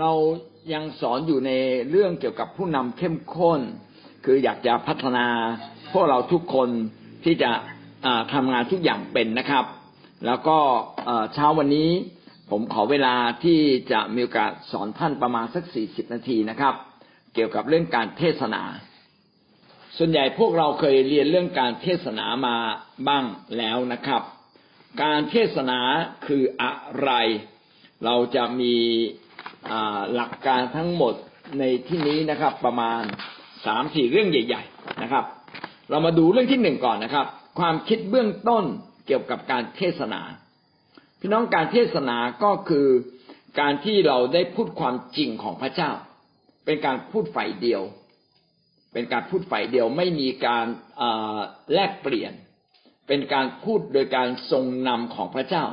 เรายังสอนอยู่ในเรื่องเกี่ยวกับผู้นำเข้มข้น คืออยากจะพัฒนาพวกเราทุกคนที่จะทำงานทุกอย่างเป็นนะครับ แล้วก็เช้าวันนี้ผมขอเวลาที่จะมีโอกาสสอนท่านประมาณสักสี่สิบนาทีนะครับ เกี่ยวกับเรื่องการเทศนา ส่วนใหญ่พวกเราเคยเรียนเรื่องการเทศนามาบ้างแล้วนะครับ การเทศนาคืออะไร เราจะมี หลักการทั้งหมดในที่นี้นะครับ ประมาณสามสี่เรื่องใหญ่ ๆนะครับ เรามาดูเรื่องที่หนึ่งก่อนนะครับ ความคิดเบื้องต้นเกี่ยวกับการเทศนา พี่น้องการเทศนาก็คือการที่เราได้พูดความจริงของพระเจ้า เป็นการพูดฝ่ายเดียว เป็นการพูดฝ่ายเดียวไม่มีการแลกเปลี่ยน เป็นการพูดโดยการทรงนำของพระเจ้า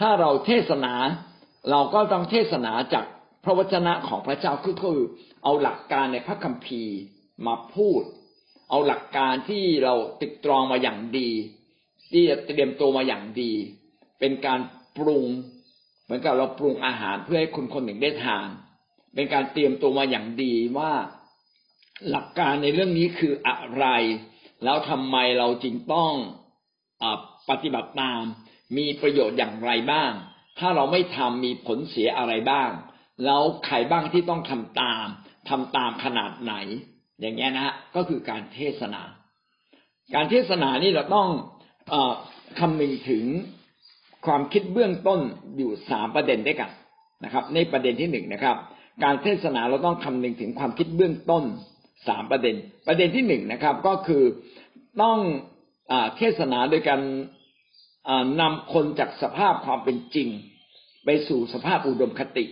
ถ้าเราเทศนาเราก็ต้องเทศนาจาก ระวจนะของพระเจ้าคือคือ เอาหลักการในพระคัมภีร์มาพูด เอาหลักการที่เราติดตรองมาอย่างดี ที่เตรียมตัวมาอย่างดี เป็นการปรุง เหมือนกับเราปรุงอาหารเพื่อให้คนคนหนึ่งได้ทาน เป็นการเตรียมตัวมาอย่างดีว่าหลักการในเรื่องนี้คืออะไร แล้วทำไมเราจึงต้องอปฏิบัติตาม มีประโยชน์อย่างไรบ้าง ถ้าเราไม่ทำมีผลเสียอะไรบ้าง แล้วใครบ้างที่ต้องทำตามทำตามขนาดไหน อย่างเงี้ยนะฮะก็คือการเทศนา การเทศนานี่เราต้องอคำนึงถึงความคิดเบื้องต้นอยู่สามประเด็นด้วยกันนะครับ ในประเด็นที่หนึ่งนะครับ การเทศนาเราต้องคำนึงถึงความคิดเบื้องต้นสามประเด็น ประเด็นที่หนึ่งนะครับ ก็คือต้องอเทศนาโดยการนำคนจากสภาพความเป็นจริง ไปสู่สภาพอุดมคติ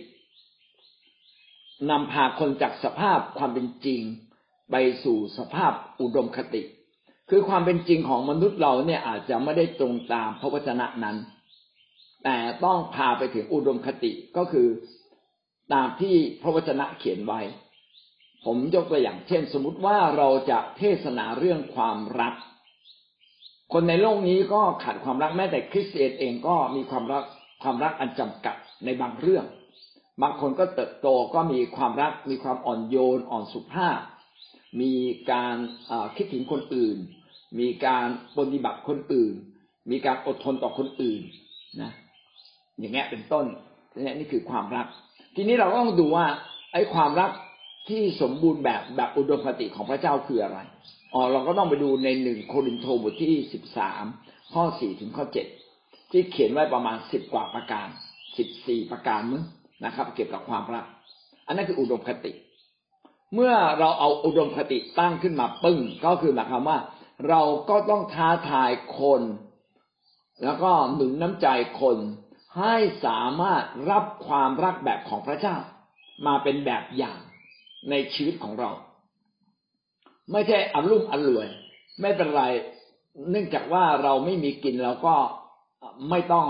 นำพาคนจากสภาพความเป็นจริง ไปสู่สภาพอุดมคติ คือความเป็นจริงของมนุษย์เราเนี่ยอาจจะไม่ได้ตรงตามพระวจนะนั้น แต่ต้องพาไปถึงอุดมคติก็คือตามที่พระวจนะเขียนไว้ ผมยกตัวอย่างเช่น สมมติว่าเราจะเทศนาเรื่องความรัก คนในโลกนี้ก็ขาดความรักแม้แต่คริสเตียนเองก็มีความรักความรักอันจำกัดในบางเรื่อง บางคนก็เติบโตก็มีความรัก มีความอ่อนโยนอ่อนสุภาพ มีการคิดถึงคนอื่น มีการปฏิบัติคนอื่น มีการอดทนต่อคนอื่นนะอย่างเงี้ยเป็นต้นนี่นี่คือความรัก ทีนี้เราต้องดูว่าไอ้ความรักที่สมบูรณ์แบบแบบอุดมคติของพระเจ้าคืออะไรอ๋อเราก็ต้องไปดูในหนึ่งโครินโตบทที่สิบสามข้อสี่ถึงข้อเจ็ดที่เขียนไว้ประมาณสิบกว่าประการสิบสี่ประการมั้ง นะครับ เกี่ยวกับความรัก อันนั้นคืออุดมคติ เมื่อเราเอาอุดมคติตั้งขึ้นมาปึ้งก็คือหมายความว่า เราก็ต้องท้าทายคน แล้วก็หนุนน้ำใจคนให้สามารถรับความรักแบบของพระเจ้า มาเป็นแบบอย่างในชีวิตของเรา ไม่ใช่อารมุ่มอรวย ไม่เป็นไร เนื่องจากว่าเราไม่มีกินเราก็ไม่ต้อง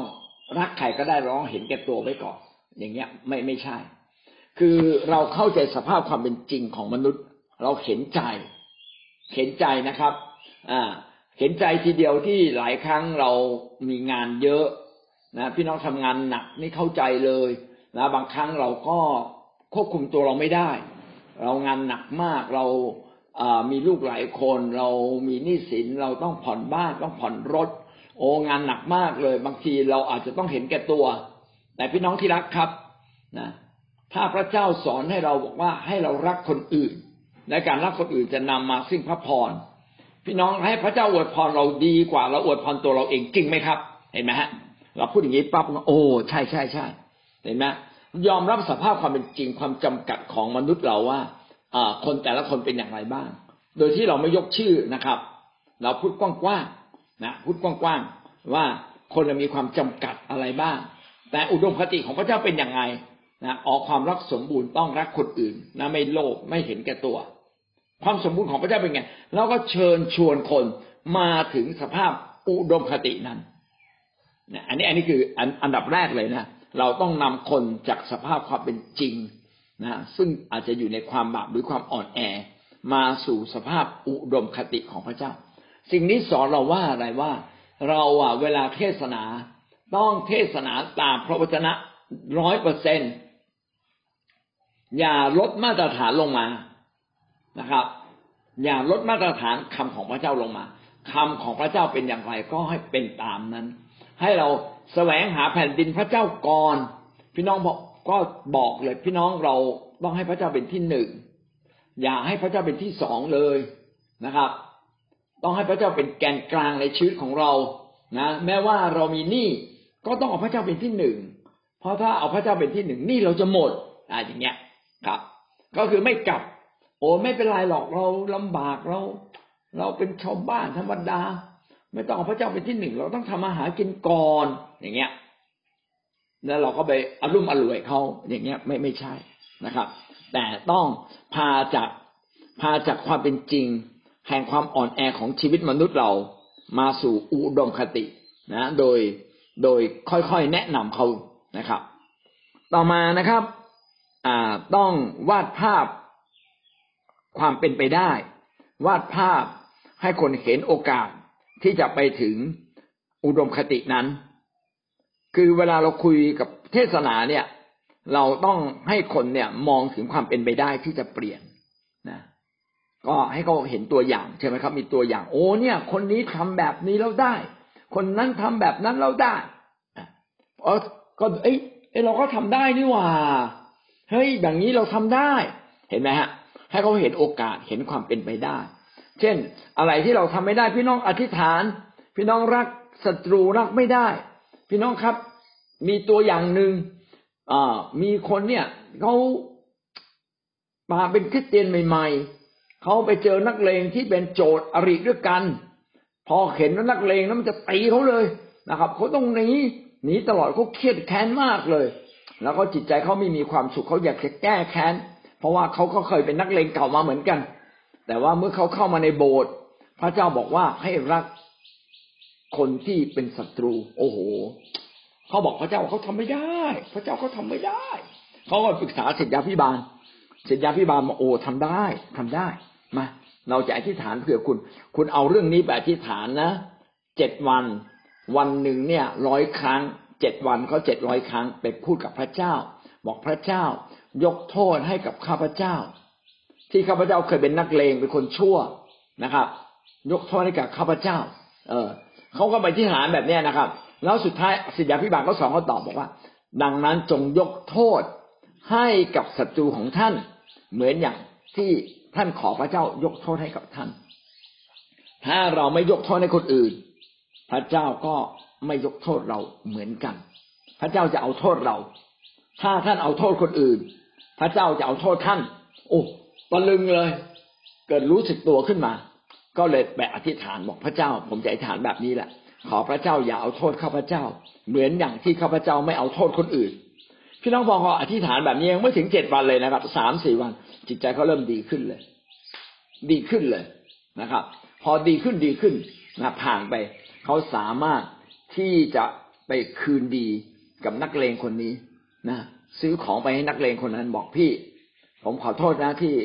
รักใครก็ได้ร้องเห็นแก่ตัวไว้ก่อน อย่างเงี้ยไม่ไม่ใช่ คือเราเข้าใจสภาพความเป็นจริงของมนุษย์ เราเห็นใจ เห็นใจนะครับ อ่า เห็นใจทีเดียวที่หลายครั้งเรามีงานเยอะนะพี่น้องทำงานหนักไม่เข้าใจเลยนะบางครั้งเราก็ควบคุมตัวเราไม่ได้ เรางานหนักมากเรามีลูกหลายคน เรามีหนี้สินเราต้องผ่อนบ้านต้องผ่อนรถ โอ้งานหนักมากเลย บางทีเราอาจจะต้องเห็นแก่ตัว แต่พี่น้องที่รักครับนะถ้าพระเจ้าสอนให้เราบอกว่าให้เรารักคนอื่นในการรักคนอื่นจะนำมาซึ่งพระพรพี่น้องให้พระเจ้าอวยพรเราดีกว่าเราอวยพรตัวเราเองจริงไหมครับ เห็นไหมฮะ เราพูดอย่างนี้ปั๊บโอ้ใช่ใช่ใช่เห็นไหมยอมรับสภาพความเป็นจริงความจำกัดของมนุษย์เราว่าคนแต่ละคนเป็นอย่างไรบ้าง โดยที่เราไม่ยกชื่อนะครับ เราพูดกว้างๆนะพูดกว้างๆว่าคนมีความจำกัดอะไรบ้าง แต่อุดมคติของพระเจ้าเป็นอย่างไรนะออกความรักสมบูรณ์ต้องรักคนอื่นนะไม่โลภไม่เห็นแก่ตัว ความสมบูรณ์ของพระเจ้าเป็นไงเราก็เชิญชวนคนมาถึงสภาพอุดมคตินั้นนะอันนี้อันนี้คืออันอันดับแรกเลยนะเราต้องนำคนจากสภาพความเป็นจริงนะซึ่งอาจจะอยู่ในความบาปหรือความอ่อนแอ มาสู่สภาพอุดมคติของพระเจ้า สิ่งนี้สอนเราว่าอะไรว่า เราอะเวลาเทศนา ต้องเทศนาตามพระวจนะร้อยเปอร์เซ็นอย่าลดมาตรฐานลงมานะครับ อย่าลดมาตรฐานคำของพระเจ้าลงมาคำของพระเจ้าเป็นอย่างไรก็ให้เป็นตามนั้น ให้เราแสวงหาแผ่นดินพระเจ้าก่อน พี่น้องบอกก็บอกเลยพี่น้องเราต้องให้พระเจ้าเป็นที่หนึ่งอย่าให้พระเจ้าเป็นที่สองเลยนะครับ ต้องให้พระเจ้าเป็นแกนกลางในชีวิตของเรานะ แม้ว่าเรามีหนี้ ก็ต้องเอาพระเจ้าเป็นที่หนึ่ง เพราะถ้าเอาพระเจ้าเป็นที่หนึ่งนี้เราจะหมดอะไรอย่างเงี้ยครับ ก็คือไม่กลับ โอ้ไม่เป็นไรหรอกเราลำบากเรา เราเป็นชาวบ้านธรรมดา ไม่ต้องเอาพระเจ้าเป็นที่หนึ่งเราต้องทำอาหารกินก่อนอย่างเงี้ย แล้วเราก็ไปอารมณ์อร่วยเขาอย่างเงี้ยไม่ไม่ใช่นะครับ แต่ต้องพาจากพาจากความเป็นจริง แห่งความอ่อนแอของชีวิตมนุษย์เรามาสู่อุดมคตินะ โดย โดยค่อยๆแนะนำเขานะครับ ต่อมานะครับต้องวาดภาพความเป็นไปได้ วาดภาพให้คนเห็นโอกาสที่จะไปถึงอุดมคตินั้น คือเวลาเราคุยกับเทศนาเนี่ย เราต้องให้คนเนี่ยมองถึงความเป็นไปได้ที่จะเปลี่ยนนะก็ให้เขาเห็นตัวอย่างใช่ไหมครับ มีตัวอย่าง โอ้เนี่ย คนนี้ทำแบบนี้แล้วได้ คนนั้นทำแบบนั้นแล้วได้เออก็เอ้ยเราก็ทำได้นี่ว่าเฮ้ยอย่างนี้เราทำได้เห็นไหมฮะ ให้เขาเห็นโอกาสเห็นความเป็นไปได้ เช่น อะไรที่เราทำไม่ได้ พี่น้องอธิษฐาน พี่น้องรักศัตรูรักไม่ได้ พี่น้องครับ มีตัวอย่างหนึ่งอ่ามีคนเนี่ยเขามาเป็นคริสเตียนใหม่ ๆเขาไปเจอนักเลงที่เป็นโจทย์อริด้วยกัน พอเห็นว่านักเลงแล้วมันจะตีเขาเลยนะครับเขาต้องหนีหนีตลอดเขาเครียดแค้นมากเลย แล้วก็จิตใจเขาไม่มีความสุขเขาอยากจะแก้แค้น เพราะว่าเขาก็เคยเป็นนักเลงเก่ามาเหมือนกัน แต่ว่าเมื่อเขาเข้ามาในโบสถ์พระเจ้าบอกว่าให้รักคนที่เป็นศัตรู โอ้โหเขาบอกพระเจ้าเขาทำไม่ได้ พระเจ้าเขาทาไม่ได้เขาก็ปรึกษาเศิษยาพิบาลเศิษยาพิบาลมาโอ้ทำได้ทำได้มา เราจะอธิษฐานเผื่อคุณ คุณเอาเรื่องนี้ไปอธิษฐานนะเจ็ดวัน วันหนึ่งเนี่ยร้อยครั้งเจ็ดวันเขาเจ็ดร้อยครั้งไปพูดกับพระเจ้า บอกพระเจ้า ยกโทษให้กับข้าพเจ้า ที่ข้าพเจ้าเคยเป็นนักเลงเป็นคนชั่วนะครับ ยกโทษให้กับข้าพเจ้า เออเขาก็ไปที่ฐานแบบนี้นะครับ แล้วสุดท้ายสิทธาพิบาลก็สองเขาตอบบอกว่า ดังนั้นจงยกโทษให้กับศัตรูของท่าน เหมือนอย่างที่ ท่านขอพระเจ้ายกโทษให้กับท่าน ถ้าเราไม่ยกโทษให้คนอื่น พระเจ้าก็ไม่ยกโทษเราเหมือนกัน พระเจ้าจะเอาโทษเรา ถ้าท่านเอาโทษคนอื่น พระเจ้าจะเอาโทษท่าน โอ้ตะลึงเลย เกิดรู้สึกตัวขึ้นมา ก็เลยไปอธิษฐานบอกพระเจ้า ผมจะอธิษฐานแบบนี้แหละ ขอพระเจ้าอย่าเอาโทษข้าพเจ้า เหมือนอย่างที่ข้าพเจ้าไม่เอาโทษคนอื่น พี่น้องพออธิษฐานแบบนี้ยังไม่ถึงเจ็ดวันเลยนะครับสามสี่วัน จิตใจเขาเริ่มดีขึ้นเลย ดีขึ้นเลยนะครับ พอดีขึ้นดีขึ้นนะผ่านไป เขาสามารถที่จะไปคืนดีกับนักเลงคนนี้นะซื้อของไปให้นักเลงคนนั้นบอกพี่ ผมขอโทษนะที่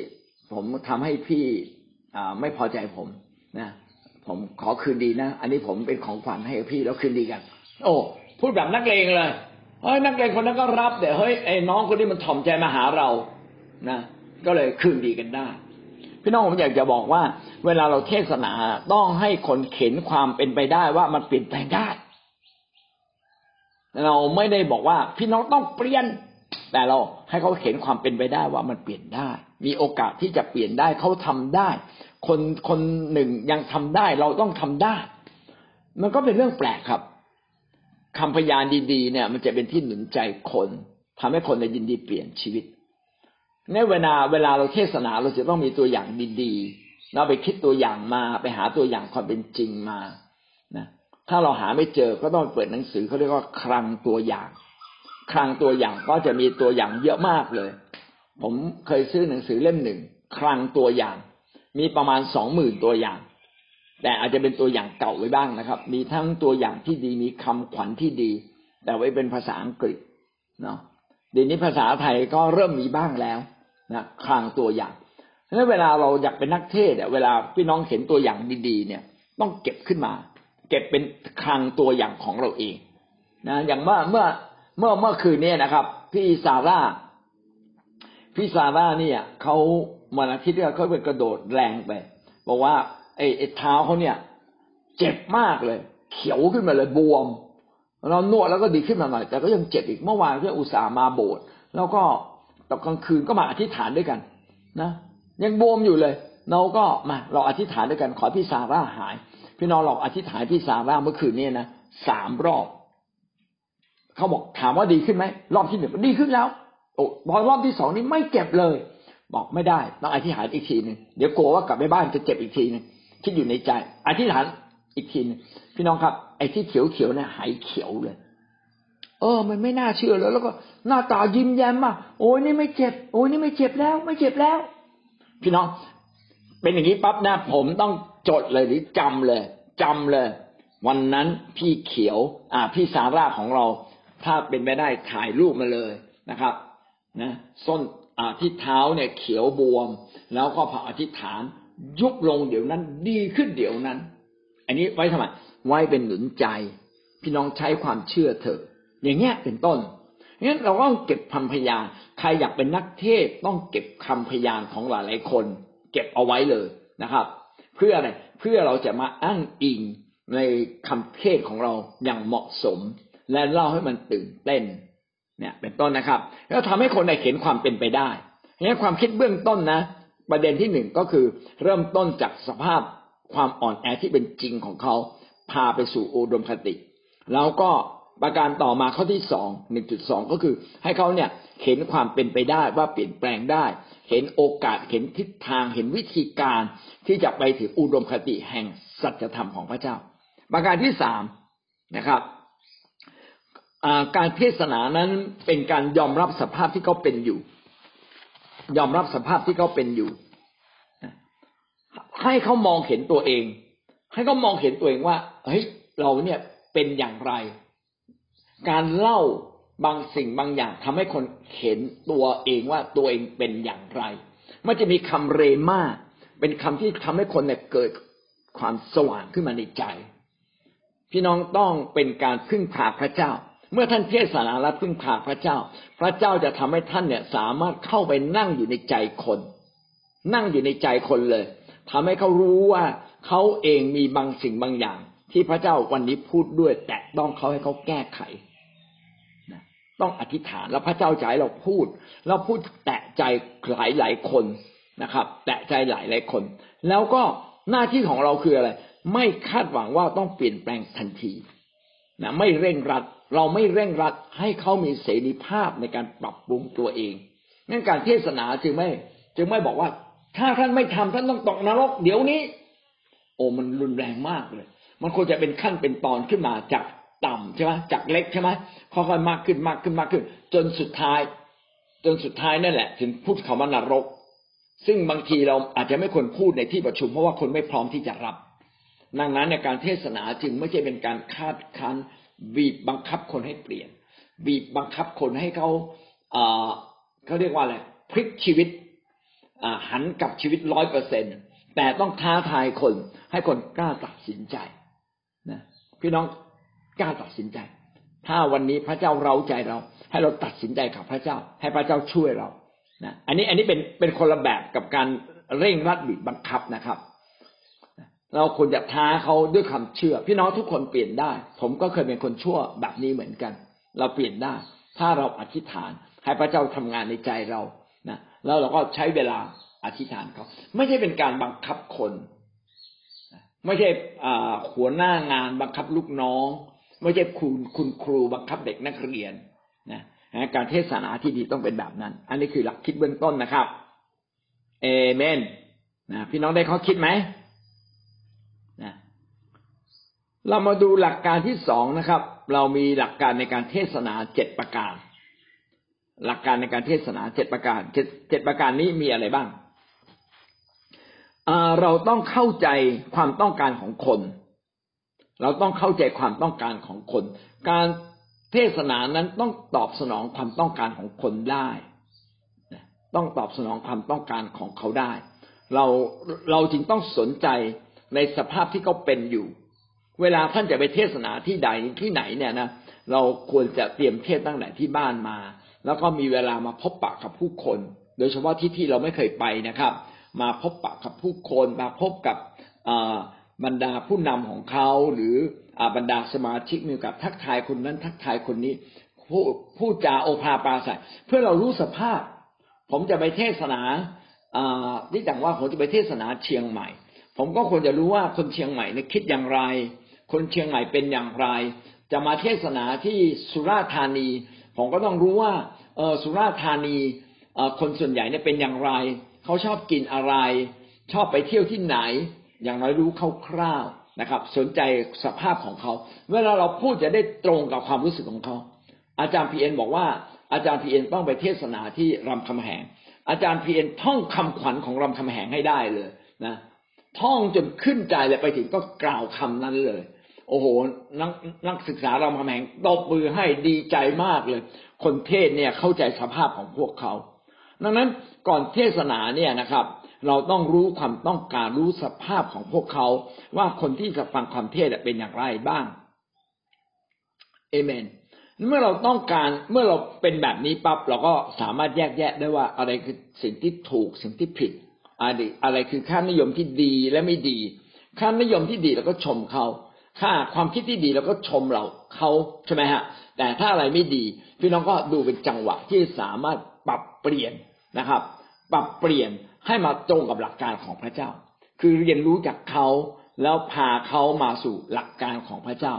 ผมทำให้พี่ไม่พอใจผมนะผมขอคืนดีนะ อันนี้ผมเป็นของขวัญให้พี่แล้วคืนดีกัน โอ้พูดแบบนักเลงเลย เฮ้ยนักเลงคนนั้นก็รับแต่เฮ้ยไอ้น้องคนนี้มันถ่อมใจมาหาเรานะก็เลยคืนดีกันได้ พี่น้องผมอยากจะบอกว่า เวลาเราเทศนาต้องให้คนเข็นความเป็นไปได้ว่ามันเปลี่ยนแปลงได้ เราไม่ได้บอกว่า พี่น้องต้องเปลี่ยน แต่เราให้เขาเห็นความเป็นไปได้ว่ามันเปลี่ยนได้ มีโอกาสที่จะเปลี่ยนได้เขาทำได้ คนคนหนึ่งยังทำได้ เราต้องทำได้ มันก็เป็นเรื่องแปลกครับ คำพยานดีๆเนี่ย มันจะเป็นที่หนุนใจคนทำให้คนในยินดีเปลี่ยนชีวิต ในเวลาเวลาเราเทศนาเราจะต้องมีตัวอย่างดีๆ เราไปคิดตัวอย่างมาไปหาตัวอย่างความเป็นจริงมานะถ้าเราหาไม่เจอก็ต้องเปิดหนังสือเขาเรียกว่าคลังตัวอย่าง คลังตัวอย่างก็จะมีตัวอย่างเยอะมากเลย ผมเคยซื้อหนังสือเล่มหนึ่งคลังตัวอย่าง มีประมาณสองหมื่นตัวอย่าง แต่อาจจะเป็นตัวอย่างเก่าไว้บ้างนะครับ มีทั้งตัวอย่างที่ดีมีคำขวัญที่ดี แต่ไว้เป็นภาษาอังกฤษเนาะเดี๋ยวนี้ภาษาไทยก็เริ่มมีบ้างแล้วนะคลังตัวอย่างเพราะเวลาเราอยากเป็นนักเทศเวลาพี่น้องเห็นตัวอย่างดีๆ เนี่ย ต้องเก็บขึ้นมา เก็บเป็นคลังตัวอย่างของเราเองนะอย่างเมื่อเมื่อเมื่อเมื่อคืนนี้นะครับ พี่ซาร่าพี่พี่ซาร่าเนี่ยเขาวันอาทิตย์เนี่ยเขาไปกระโดดแรงไปบอกว่า ไอ้ไอ้เท้าเขาเนี่ย เจ็บมากเลย เขียวขึ้นมาเลยบวมเรานวดแล้วก็ดีขึ้นมาหน่อยแต่ก็ยังเจ็บอีกเมื่อวานเพื่ออุตส่าห์มาโบสถ์แล้วก็ตอนกลางคืนก็มาอธิษฐานด้วยกัน นะ ยังบวมอยู่เลย เราก็มาเราอธิษฐานด้วยกันขอพี่ซาร่าหาย พี่น้องเราอธิษฐานพี่ซาร่าเมื่อคืนนี้นะสามรอบเขาบอกถามว่าดีขึ้นไหมรอบที่หนึ่งดีขึ้นแล้วโอ้พอรอบที่สองนี้ไม่เจ็บเลย บอกไม่ได้ต้องอธิษฐานอีกทีหนึ่งเดี๋ยวกลัวว่ากลับไปบ้านจะเจ็บอีกทีหนึ่ง คิดอยู่ในใจ อธิษฐานอีกทีนึงพี่น้องครับ ไอ้ที่เขียวเขียวเนี่ยหายเขียวเลย เออ มันไม่น่าเชื่อแล้ว แล้วก็หน้าตายิ้มแย้มมาโอ้ยนี่ไม่เจ็บ โอ้ยนี่ไม่เจ็บแล้ว ไม่เจ็บแล้ว พี่น้อง เป็นอย่างนี้ปั๊บนะผมต้องจดเลยหรือจำเลยจำเลย วันนั้นพี่เขียว อ่า พี่สาร่าของเรา ถ้าเป็นไปได้ถ่ายรูปมาเลยนะครับ นะส้นอ่าที่เท้าเนี่ยเขียวบวม แล้วก็พออธิษฐาน ยุบลงเดี๋ยวนั้น ดีขึ้นเดี๋ยวนั้น อันนี้ไว้ทำไมไว้เป็นหนุนใจ พี่น้องใช้ความเชื่อเถอะอย่างเงี้ยเป็นต้นงั้นเราต้องเก็บคำพยานใครอยากเป็นนักเทศต้องเก็บคำพยานของหลายหลายคน เก็บเอาไว้เลยนะครับ เพื่ออะไรเพื่อเราจะมาอ้างอิงในคำเทศของเราอย่างเหมาะสม และเล่าให้มันตื่นเต้นเนี่ยเป็นต้นนะครับ แล้วทำให้คนได้เห็นความเป็นไปได้งั้นความคิดเบื้องต้นนะ ประเด็นที่หนึ่งก็คือเริ่มต้นจากสภาพความอ่อนแอที่เป็นจริงของเขา พาไปสู่อุดมคติ แล้วก็ประการต่อมาข้อที่สองหนึ่งจุดสองก็คือ ให้เขาเนี่ยเห็นความเป็นไปได้ว่าเปลี่ยนแปลงได้ เห็นโอกาสเห็นทิศทางเห็นวิธีการที่จะไปถึงอุดมคติแห่งสัจธรรมของพระเจ้า ประการที่สามนะครับการเทศนานั้นเป็นการยอมรับสภาพที่เขาเป็นอยู่ ยอมรับสภาพที่เขาเป็นอยู่ ให้เขามองเห็นตัวเอง ให้เขามองเห็นตัวเองว่าเฮ้ยเราเนี่ยเป็นอย่างไร การเล่าบางสิ่งบางอย่างทำให้คนเห็นตัวเองว่าตัวเองเป็นอย่างไร มันจะมีคำเรมาเป็นคำที่ทำให้คนเนี่ยเกิดความสว่างขึ้นมาในใจ พี่น้องต้องเป็นการพึ่งพาพระเจ้า เมื่อท่านเทศนาและพึ่งพาพระเจ้า พระเจ้าจะทำให้ท่านเนี่ยสามารถเข้าไปนั่งอยู่ในใจคน นั่งอยู่ในใจคนเลยทำให้เขารู้ว่าเขาเองมีบางสิ่งบางอย่าง ที่พระเจ้าวันนี้พูดด้วย แต่ต้องเขาให้เขาแก้ไขต้องอธิษฐานแล้วพระเจ้าจะให้เราพูด เราพูดแตะใจหลายหลายคนนะครับ แตะใจหลายหลายคน แล้วก็หน้าที่ของเราคืออะไร ไม่คาดหวังว่าต้องเปลี่ยนแปลงทันทีนะไม่เร่งรัด เราไม่เร่งรัดให้เขามีเสรีภาพในการปรับปรุงตัวเองงั้นการเทศนาจึงไม่ จึงไม่บอกว่า ถ้าท่านไม่ทำท่านต้องตกนรก เดี๋ยวนี้ โอ้มันรุนแรงมากเลย มันควรจะเป็นขั้นเป็นตอนขึ้นมาจากต่ำใช่ไหมจากเล็กใช่ไหมค่อยๆมากขึ้นมากขึ้นมากขึ้น จนสุดท้าย จนสุดท้ายนั่นแหละ ถึงพูดคำว่านรก ซึ่งบางทีเราอาจจะไม่ควรพูดในที่ประชุม เพราะว่าคนไม่พร้อมที่จะรับ ดังนั้นในการเทศนาจึงไม่ใช่เป็นการคาดคั้น บีบบังคับคนให้เปลี่ยน บีบบังคับคนให้เขาเขาเรียกว่าอะไรพลิกชีวิตหันกับชีวิตร้อยเปอร์เซ็นแต่ต้องท้าทายคน ให้คนกล้าตัดสินใจนะพี่น้องกล้าตัดสินใจ ถ้าวันนี้พระเจ้าเราใจเรา ให้เราตัดสินใจกับพระเจ้า ให้พระเจ้าช่วยเรานะอันนี้อันนี้เป็นเป็นคนละแบบกับการเร่งรัดบีบบังคับนะครับ เราควรจะท้าเขาด้วยคำเชื่อ พี่น้องทุกคนเปลี่ยนได้ ผมก็เคยเป็นคนชั่วแบบนี้เหมือนกัน เราเปลี่ยนได้ ถ้าเราอธิษฐาน ให้พระเจ้าทำงานในใจเรานะแล้วเราก็ใช้เวลาอธิษฐานเขาไม่ใช่เป็นการบังคับคน ไม่ใช่หัวหน้างานบังคับลูกน้อง ไม่ใช่คุณคุณครูบังคับเด็กนักเรียนนะการเทศนาที่ดีต้องเป็นแบบนั้น อันนี้คือหลักคิดเบื้องต้นนะครับ เอเมนนะพี่น้องได้ข้อคิดไหมนะ เรามาดูหลักการที่สองนะครับ เรามีหลักการในการเทศนาเจ็ดประการ หลักการในการเทศนาเจ็ดประการเจ็ดประการนี้มีอะไรบ้างเราต้องเข้าใจความต้องการของคน เราต้องเข้าใจความต้องการของคน การเทศนานั้นต้องตอบสนองความต้องการของคนได้ ต้องตอบสนองความต้องการของเขาได้ เราเราจึงต้องสนใจในสภาพที่เขาเป็นอยู่ เวลาท่านจะไปเทศนาที่ใดที่ไหนเนี่ยนะเราควรจะเตรียมเทศตั้งแต่ที่บ้านมา แล้วก็มีเวลามาพบปะกับผู้คน โดยเฉพาะที่ที่เราไม่เคยไปนะครับ มาพบปะกับผู้คน มาพบกับบรรดาผู้นำของเขา หรือบรรดาสมาชิกมีกับทักทายคนนั้นทักทายคนนี้ผู้ผู้จาโอภาปราศัยเพื่อเรารู้สภาพ ผมจะไปเทศนาที่ต่างว่าผมจะไปเทศนาเชียงใหม่ ผมก็ควรจะรู้ว่าคนเชียงใหม่เนี่ยคิดอย่างไร คนเชียงใหม่เป็นอย่างไร จะมาเทศนาที่สุราษฎร์ธานี ผมก็ต้องรู้ว่าเออสุราษฎร์ธานีคนส่วนใหญ่เนี่ยเป็นอย่างไร เขาชอบกินอะไร ชอบไปเที่ยวที่ไหน อย่างน้อยรู้คร่าวๆนะครับ สนใจสภาพของเขา เวลาเราพูดจะได้ตรงกับความรู้สึกของเขา อาจารย์พีเอ็นบอกว่าอาจารย์พีเอ็นต้องไปเทศนาที่รำคำแหง อาจารย์พีเอ็นท่องคำขวัญของรำคำแหงให้ได้เลยนะ ท่องจนขึ้นใจเลยไปถึงก็กล่าวคำนั้นเลย โอ้โหนักนักศึกษารำคำแหงตบมือให้ดีใจมากเลย คนเทศเนี่ยเข้าใจสภาพของพวกเขา ดังนั้นก่อนเทศนาเนี่ยนะครับ เราต้องรู้ความต้องการรู้สภาพของพวกเขา ว่าคนที่จะฟังความเทศเป็นอย่างไรบ้างเอเมนเมื่อเราต้องการเมื่อเราเป็นแบบนี้ปั๊บเราก็สามารถแยกแยะได้ว่าอะไรคือสิ่งที่ถูกสิ่งที่ผิดอะไรอะไรคือค่านิยมที่ดีและไม่ดี ค่านิยมที่ดีเราก็ชมเขา ค่าความคิดที่ดีเราก็ชมเราเขาใช่ไหมฮะ แต่ถ้าอะไรไม่ดี พี่น้องก็ดูเป็นจังหวะที่สามารถปรับเปลี่ยนนะครับ ปรับเปลี่ยนให้มาตรงกับหลักการของพระเจ้า คือเรียนรู้จากเขาแล้วพาเขามาสู่หลักการของพระเจ้า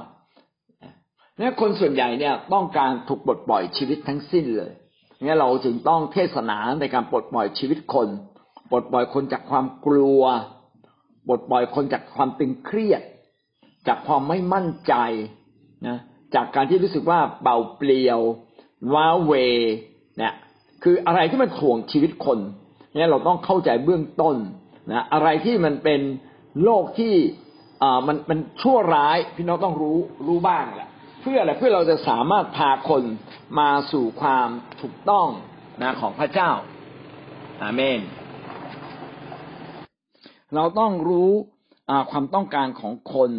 เนี่ยคนส่วนใหญ่เนี่ยต้องการถูกปลดปล่อยชีวิตทั้งสิ้นเลยเนี่ยเราจึงต้องเทศนาในการปลดปล่อยชีวิตคน ปลดปล่อยคนจากความกลัว ปลดปล่อยคนจากความตึงเครียด จากความไม่มั่นใจนะจากการที่รู้สึกว่าเบาเปลี่ยว ว้าเวเนี่ยคืออะไรที่มันถ่วงชีวิตคนเนี่ยเราต้องเข้าใจเบื้องต้นนะอะไรที่มันเป็นโลกที่อ่ามันมันชั่วร้ายพี่น้องต้องรู้รู้บ้างแหละเพื่ออะไรเพื่อเราจะสามารถพาคนมาสู่ความถูกต้องนะของพระเจ้า อาเมน เราต้องรู้ความต้องการของคน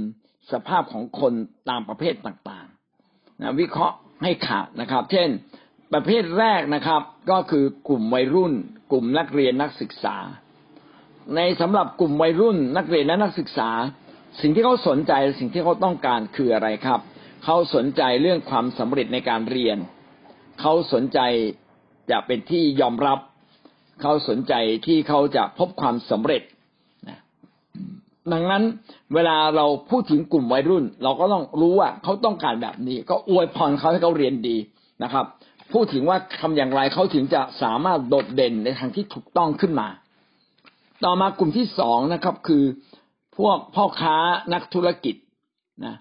สภาพของคนตามประเภทต่างๆนะวิเคราะห์ให้ขาดนะครับ เช่น ประเภทแรกนะครับ ก็คือกลุ่มวัยรุ่น กลุ่มนักเรียนนักศึกษา ในสำหรับกลุ่มวัยรุ่น นักเรียนและนักศึกษา สิ่งที่เขาสนใจสิ่งที่เขาต้องการคืออะไรครับ เขาสนใจเรื่องความสำเร็จในการเรียน เขาสนใจจะเป็นที่ยอมรับ เขาสนใจที่เขาจะพบความสำเร็จ ดังนั้นเวลาเราพูดถึงกลุ่มวัยรุ่น เราก็ต้องรู้ว่าเขาต้องการแบบนี้ ก็อวยพรเขาให้เขาเรียนดีนะครับ พูดถึงว่าทำอย่างไรเขาถึงจะสามารถโดดเด่นในทางที่ถูกต้องขึ้นมา ต่อมากลุ่มที่สองนะครับ คือพวกพ่อค้านักธุรกิจนะ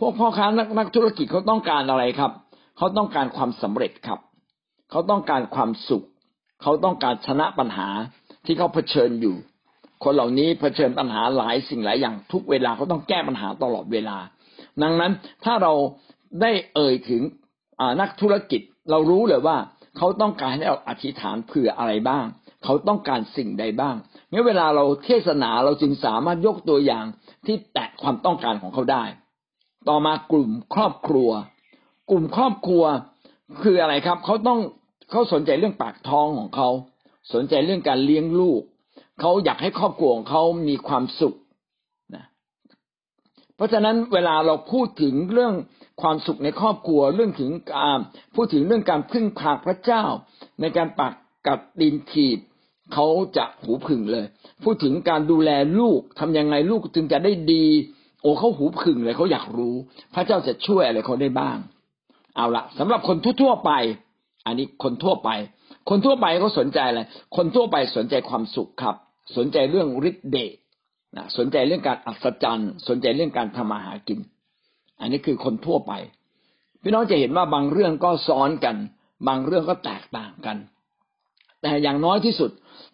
พวกพ่อค้านักนักธุรกิจเขาต้องการอะไรครับ เขาต้องการความสำเร็จครับ เขาต้องการความสุข เขาต้องการชนะปัญหาที่เขาเผชิญอยู่ คนเหล่านี้เผชิญปัญหาหลายสิ่งหลายอย่างทุกเวลาเขาต้องแก้ปัญหาตลอดเวลา ดังนั้นถ้าเราได้เอ่ยถึงนักธุรกิจเรารู้เลยว่าเขาต้องการให้เราอธิษฐานเผื่ออะไรบ้าง เขาต้องการสิ่งใดบ้างงั้นเวลาเราเทศนาเราจึงสามารถยกตัวอย่างที่แตะความต้องการของเขาได้ ต่อมากลุ่มครอบครัว กลุ่มครอบครัวคืออะไรครับ เขาต้องเขาสนใจเรื่องปากท้องของเขา สนใจเรื่องการเลี้ยงลูก เขาอยากให้ครอบครัวของเขามีความสุขนะเพราะฉะนั้นเวลาเราพูดถึงเรื่องความสุขในครอบครัวเรื่องถึงการพูดถึงเรื่องการพึ่งพาพระเจ้า ในการปักกับดินถีบเขาจะหูผึ่งเลย พูดถึงการดูแลลูกทำยังไงลูกจึงจะได้ดี โอ้เขาหูผึ่งเลยเขาอยากรู้ พระเจ้าจะช่วยอะไรเขาได้บ้าง เอาละสำหรับคนทั่วไป อันนี้คนทั่วไป คนทั่วไปเขาสนใจอะไรคนทั่วไปสนใจความสุขครับ สนใจเรื่องฤทธิ์เดชนะสนใจเรื่องการอัศจรรย์ สนใจเรื่องการทำมาหากิน อันนี้คือคนทั่วไป พี่น้องจะเห็นว่าบางเรื่องก็ซ้อนกัน บางเรื่องก็แตกต่างกัน แต่อย่างน้อยที่สุด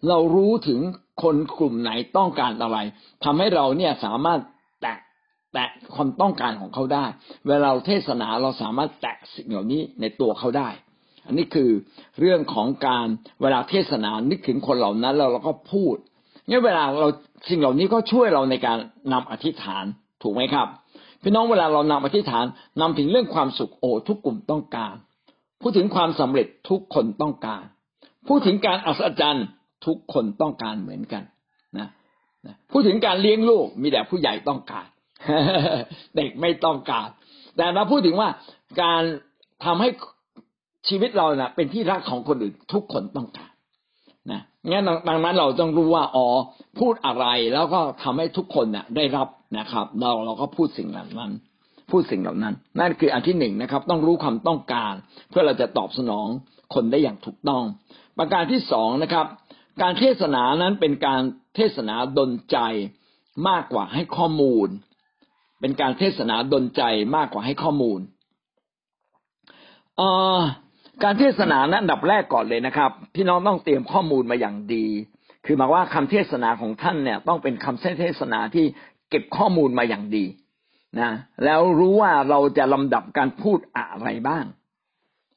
เรารู้ถึงคนกลุ่มไหนต้องการอะไรทำให้เราเนี่ยสามารถแตะแตะความต้องการของเขาได้ เวลาเราเทศนาเราสามารถแตะสิ่งเหล่านี้ในตัวเขาได้ อันนี้คือเรื่องของการเวลาเทศนานึกถึงคนเหล่านั้นแล้วเราก็พูด เนี่ยเวลาเราสิ่งเหล่านี้ก็ช่วยเราในการนำอธิษฐานถูกไหมครับ พี่น้องเวลาเรานำอธิษฐานนำถึงเรื่องความสุขโอ้ทุกกลุ่มต้องการ พูดถึงความสำเร็จทุกคนต้องการ พูดถึงการอัศจรรย์ทุกคนต้องการเหมือนกันนะพูดถึงการเลี้ยงลูกมีแต่ผู้ใหญ่ต้องการเด็กไม่ต้องการ แต่เราพูดถึงว่าการทำให้ชีวิตเรานะเป็นที่รักของคนอื่นทุกคนต้องการ นะงั้นดังนั้นเราต้องรู้ว่าอ๋อพูดอะไรแล้วก็ทำให้ทุกคนเนะ่ยได้รับนะครับ เราเราก็พูดสิ่งเหล่านั้น พูดสิ่งเหล่านั้น นั่นคืออันที่หนึ่งนะครับ ต้องรู้ความต้องการ เพื่อเราจะตอบสนองคนได้อย่างถูกต้อง ประการที่สองนะครับ การเทศนานั้นเป็นการเทศนาดนใจมากกว่าให้ข้อมูล เป็นการเทศนาดนใจมากกว่าให้ข้อมูลอ่า การเทศนานั้นอันดับแรกก่อนเลยนะครับ พี่น้องต้องเตรียมข้อมูลมาอย่างดี คือหมายว่าคำเทศนาของท่านเนี่ย ต้องเป็นคำเทศนาที่เก็บข้อมูลมาอย่างดีนะแล้วรู้ว่าเราจะลำดับการพูดอะไรบ้าง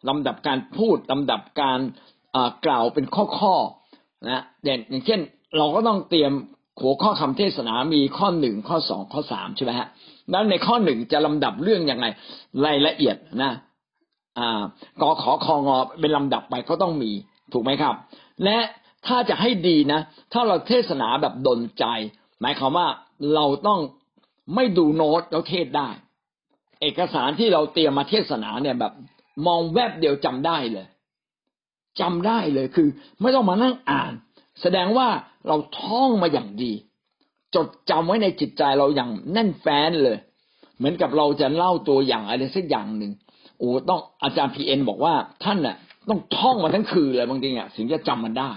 ลำดับการพูดลำดับการกล่าวเป็นข้อๆนะอย่างเช่น เราก็ต้องเตรียมหัวข้อคำเทศนามีข้อหนึ่งข้อสองข้อสามใช่ไหมฮะแล้วในข้อหนึ่งจะลำดับเรื่องยังไงรายละเอียดนะ กอขอคองอเป็นลำดับไปก็ต้องมีถูกไหมครับ และถ้าจะให้ดีนะ ถ้าเราเทศนาแบบดนใจ หมายความว่าเราต้องไม่ดูโน้ตแล้วเทศได้ เอกสารที่เราเตรียมมาเทศนาเนี่ยแบบมองแวบเดียวจำได้เลยจำได้เลยคือ ไม่ต้องมานั่งอ่าน แสดงว่าเราท่องมาอย่างดี จดจำไว้ในจิตใจเราอย่างแน่นแฟ้นเลย เหมือนกับเราจะเล่าตัวอย่างอะไรสักอย่างหนึ่ง โอ้ต้องอาจารย์พีเอ็นบอกว่าท่านน่ะต้องท่องมาทั้งคืนเลยบางทีอะถึงจะจำมันได้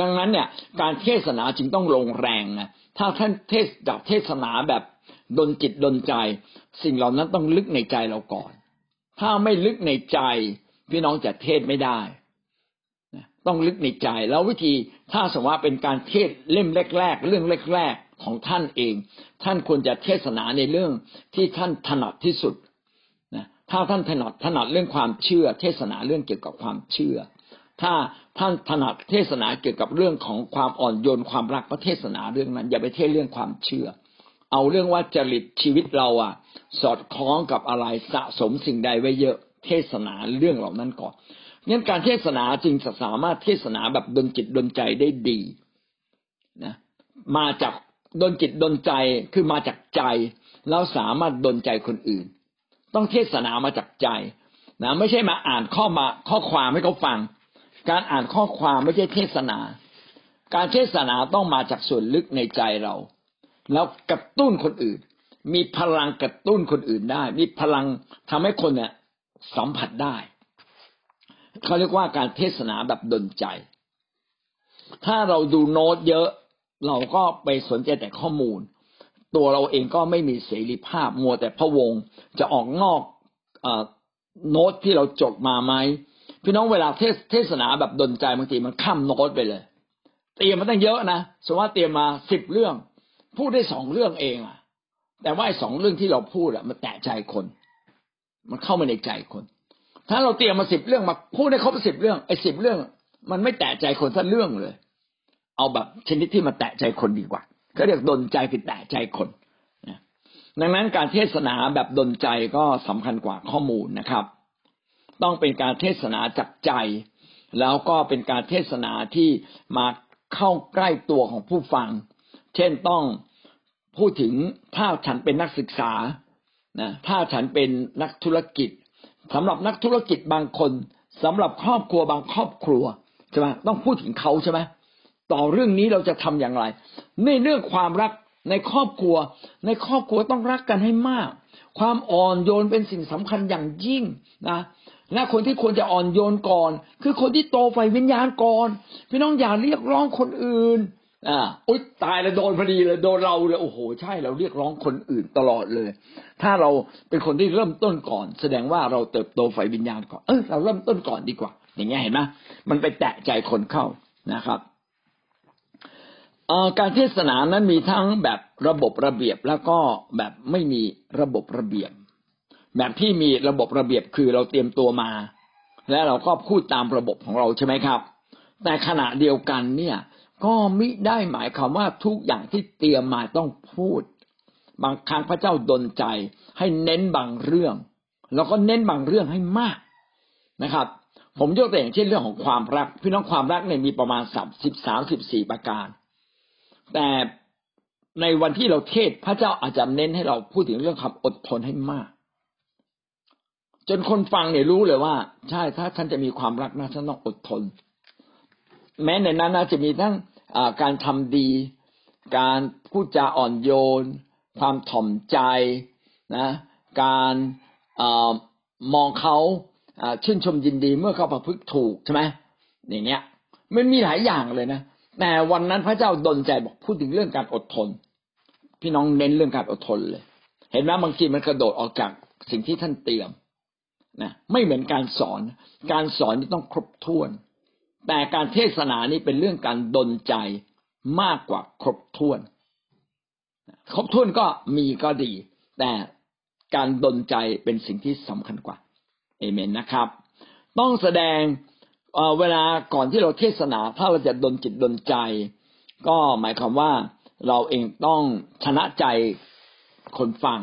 ดังนั้นเนี่ย การเทศนาจึงต้องลงแรงนะถ้าท่านเทศจับเทศนาแบบดนจิตดนใจ สิ่งเหล่านั้นต้องลึกในใจเราก่อน ถ้าไม่ลึกในใจ พี่น้องจะเทศไม่ได้ต้องลึกในใจแล้ววิธีถ้าสมมติว่าเป็นการเทศเล่มแรก ๆ เรื่องแรก ๆ ของท่านเอง ท่านควรจะเทศนาในเรื่องที่ท่านถนัดที่สุด ถ้าท่านถนัดถนัดเรื่องความเชื่อ เทศนาเรื่องเกี่ยวกับความเชื่อ ถ้าท่านถนัดเทศนาเกี่ยวกับเรื่องของความอ่อนโยนความรักก็เทศนาเรื่องนั้น อย่าไปเทศเรื่องความเชื่อ เอาเรื่องว่าจริตชีวิตเราอะ สอดคล้องกับอะไรสะสมสิ่งใดไว้เยอะ เทศนาเรื่องเหล่านั้นก่อนงั้นการเทศนาจึงจะสามารถเทศนาแบบดนจิตดนใจได้ดีนะมาจากดนจิตดนใจคือมาจากใจแล้วสามารถดนใจคนอื่น ต้องเทศนามาจากใจนะไม่ใช่มาอ่านข้อมาข้อความให้เขาฟัง การอ่านข้อความไม่ใช่เทศนา การเทศนาต้องมาจากส่วนลึกในใจเรา แล้วกระตุ้นคนอื่น มีพลังกระตุ้นคนอื่นได้ มีพลังทำให้คนเนี่ยสัมผัสได้เขาเรียกว่าการเทศนาแบบดนใจ ถ้าเราดูโน้ตเยอะ เราก็ไปสนใจแต่ข้อมูล ตัวเราเองก็ไม่มีเสรีภาพมัวแต่พะวงจะออกนอกโน้ตที่เราจดมาไหมพี่น้องเวลาเทศเทศนาแบบดนใจบางทีมันข้ามโน้ตไปเลย เตรียมมาตั้งเยอะนะสมมติว่าเตรียมมาสิบเรื่อง พูดได้สองเรื่องเองอะ แต่ว่าสองเรื่องที่เราพูดอะมันแตะใจคน มันเข้ามาในใจคน ถ้าเราเตรียมมาสิบเรื่องมาพูดได้ครบสิบเรื่องไอ้สิบเรื่อง มันไม่แตะใจคนสักเรื่องเลย เอาแบบชนิดที่มาแตะใจคนดีกว่า ก็เรียกดนใจผิดแต่ใจคนดังนั้นการเทศนาแบบดนใจก็สำคัญกว่าข้อมูลนะครับ ต้องเป็นการเทศนาจากใจ แล้วก็เป็นการเทศนาที่มาเข้าใกล้ตัวของผู้ฟัง เช่นต้องพูดถึงถ้าฉันเป็นนักศึกษานะถ้าฉันเป็นนักธุรกิจสำหรับนักธุรกิจบางคนสำหรับครอบครัวบางครอบครัวใช่ไหมต้องพูดถึงเขาใช่ไหม ต่อเรื่องนี้เราจะทำอย่างไร ในเรื่องความรักในครอบครัว ในครอบครัวต้องรักกันให้มาก ความอ่อนโยนเป็นสิ่งสำคัญอย่างยิ่งนะและคนที่ควรจะอ่อนโยนก่อน คือคนที่โตไฟวิญญาณก่อน พี่น้องอย่าเรียกร้องคนอื่นอ่าอุ๊ยตายแล้วโดนพอดีเลยโดนเราเลยโอ้โห ใช่เราเรียกร้องคนอื่นตลอดเลย ถ้าเราเป็นคนที่เริ่มต้นก่อน แสดงว่าเราเติบโตไฟวิญญาณก่อนเออเราเริ่มต้นก่อนดีกว่า อย่างเงี้ยเห็นไหมมันไปแตะใจคนเข้านะครับ การเทศนานั้นมีทั้งแบบระบบระเบียบแล้วก็แบบไม่มีระบบระเบียบ แบบที่มีระบบระเบียบคือเราเตรียมตัวมา และเราก็พูดตามระบบของเราใช่ไหมครับ แต่ขณะเดียวกันเนี่ยก็มิได้หมายความว่าทุกอย่างที่เตรียมมาต้องพูด บางครั้งพระเจ้าดลใจ ให้เน้นบางเรื่อง แล้วก็เน้นบางเรื่องให้มากนะครับ ผมยกตัวอย่างเช่นเรื่องของความรัก พี่น้องความรักเนี่ยมีประมาณสามสิบสามสิบสี่ประการ แต่ในวันที่เราเทศพระเจ้าอาจจะเน้นให้เราพูดถึงเรื่องความอดทนให้มาก จนคนฟังเนี่ยรู้เลยว่า ใช่ถ้าท่านจะมีความรักนะท่านต้องอดทน แม้ในนั้นนะจะมีทั้งการทำดี การพูดจาอ่อนโยน ความถ่อมใจนะ การอมองเขาชื่นชมยินดีเมื่อเขาประพฤติถูกใช่ไหมอย่างเนี้ยมันมีหลายอย่างเลยนะ แต่วันนั้นพระเจ้าดลใจบอกพูดถึงเรื่องการอดทน พี่น้องเน้นเรื่องการอดทนเลย เห็นไหมบางทีมันกระโดดออกจากสิ่งที่ท่านเตรียมนะไม่เหมือนการสอน การสอนนี่ต้องครบถ้วน แต่การเทศนานี่เป็นเรื่องการดลใจมากกว่าครบถ้วน ครบถ้วนก็มีก็ดี แต่การดลใจเป็นสิ่งที่สำคัญกว่าเอเมนนะครับ ต้องแสดง เวลาก่อนที่เราเทศนาถ้าเราจะดนจิตดนใจ ก็หมายความว่าเราเองต้องชนะใจคนฟัง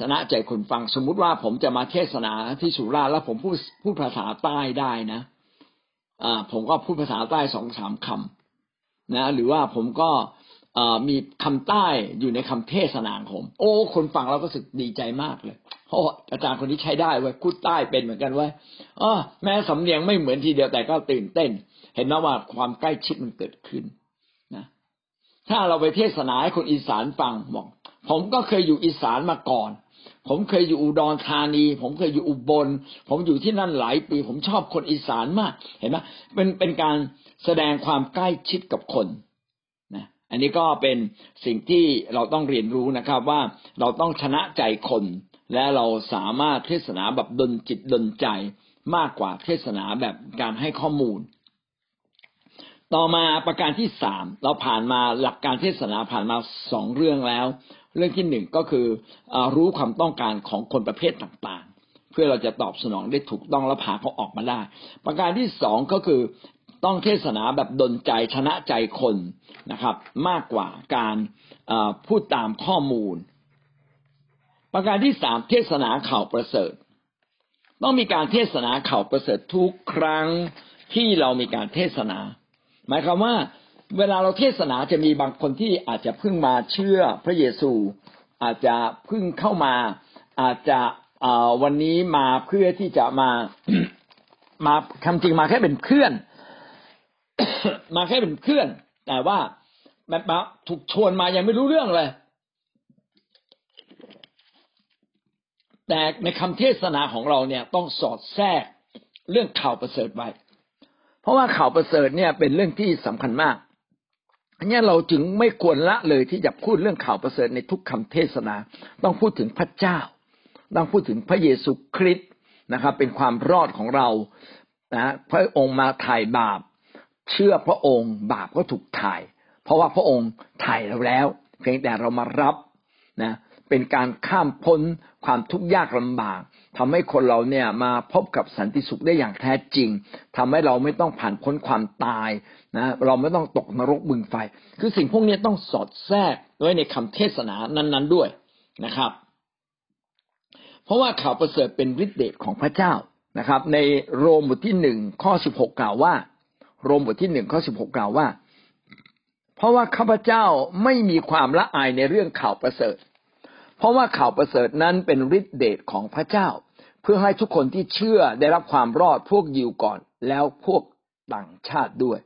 ชนะใจคนฟัง สมมุติว่าผมจะมาเทศนาที่สุราษฎร์แล้วผมพูดพูดภาษาใต้ได้นะอ่าผมก็พูดภาษาใต้สองสามคำนะ หรือว่าผมก็มีคำใต้อยู่ในคำเทศนาของผม โอ้ คนฟังเราก็สึกดีใจมากเลย เพราะอาจารย์คนนี้ใช้ได้เว้ยพูดใต้เป็นเหมือนกันเว้ยอ๋อแม้สำเนียงไม่เหมือนทีเดียวแต่ก็ตื่นเต้น เห็นนะว่าความใกล้ชิดมันเกิดขึ้นนะถ้าเราไปเทศนาให้คนอีสานฟังบอก ผมก็เคยอยู่อีสานมาก่อน ผมเคยอยู่อุดรธานี ผมเคยอยู่อุบล ผมอยู่ที่นั่นหลายปี ผมชอบคนอีสานมาก เห็นไหมเป็นเป็นการแสดงความใกล้ชิดกับคนนะอันนี้ก็เป็นสิ่งที่เราต้องเรียนรู้นะครับ ว่าเราต้องชนะใจคน และเราสามารถเทศนาแบบดนจิตดนใจมากกว่าเทศนาแบบการให้ข้อมูล ต่อมาประการที่สามเราผ่านมาหลักการเทศนาผ่านมาสองเรื่องแล้ว เรื่องที่หนึ่งก็คืออรู้ความต้องการของคนประเภทต่างๆ เพื่อเราจะตอบสนองได้ถูกต้องและพาเขาออกมาได้ ประการที่สองก็คือต้องเทศนาแบบดนใจชนะใจคนนะครับ มากกว่าการพูดตามข้อมูล ประการที่สามเทศนาข่าวประเสริฐ ต้องมีการเทศนาข่าวประเสริฐทุกครั้งที่เรามีการเทศนา หมายความว่า เวลาเราเทศนาจะมีบางคนที่อาจจะเพิ่งมาเชื่อพระเยซู อาจจะเพิ่งเข้ามา อาจจะวันนี้มาเพื่อที่จะมามาคำจริงมาแค่เป็นเพื่อน มาแค่เป็นเพื่อน แต่ว่ามาถูกชวนมายังไม่รู้เรื่องเลย แต่ในคำเทศนาของเราเนี่ยต้องสอดแทรกเรื่องข่าวประเสริฐไว้ เพราะว่าข่าวประเสริฐเนี่ยเป็นเรื่องที่สำคัญมากอันนี้เราจึงไม่ควรละเลยที่จะพูดเรื่องข่าวประเสริฐในทุกคำเทศนา ต้องพูดถึงพระเจ้า ต้องพูดถึงพระเยซูคริสต์นะครับ เป็นความรอดของเรานะพระองค์มาถ่ายบาป เชื่อพระองค์บาปก็ถูกถ่าย เพราะว่าพระองค์ถ่ายเราแล้ว เพียงแต่เรามารับนะ เป็นการข้ามพ้นความทุกข์ยากลำบากทำให้คนเราเนี่ยมาพบกับสันติสุขได้อย่างแท้จริงทำให้เราไม่ต้องผ่านพ้นความตายนะเราไม่ต้องตกนรกบึงไฟ คือสิ่งพวกนี้ต้องสอดแทรกไว้ในคำเทศนานั้น ๆด้วยนะครับ เพราะว่าข่าวประเสริฐเป็นฤทธิเดชของพระเจ้านะครับ ในโรมบทที่หนึ่งข้อสิบหกกล่าวว่า โรมบทที่หนึ่งข้อสิบหกกล่าวว่า เพราะว่าข้าพเจ้าไม่มีความละอายในเรื่องข่าวประเสริฐ เพราะว่าข่าวประเสริฐนั้นเป็นฤทธิเดชของพระเจ้า เพื่อให้ทุกคนที่เชื่อได้รับความรอดพวกยิวก่อน แล้วพวกต่างชาติด้วย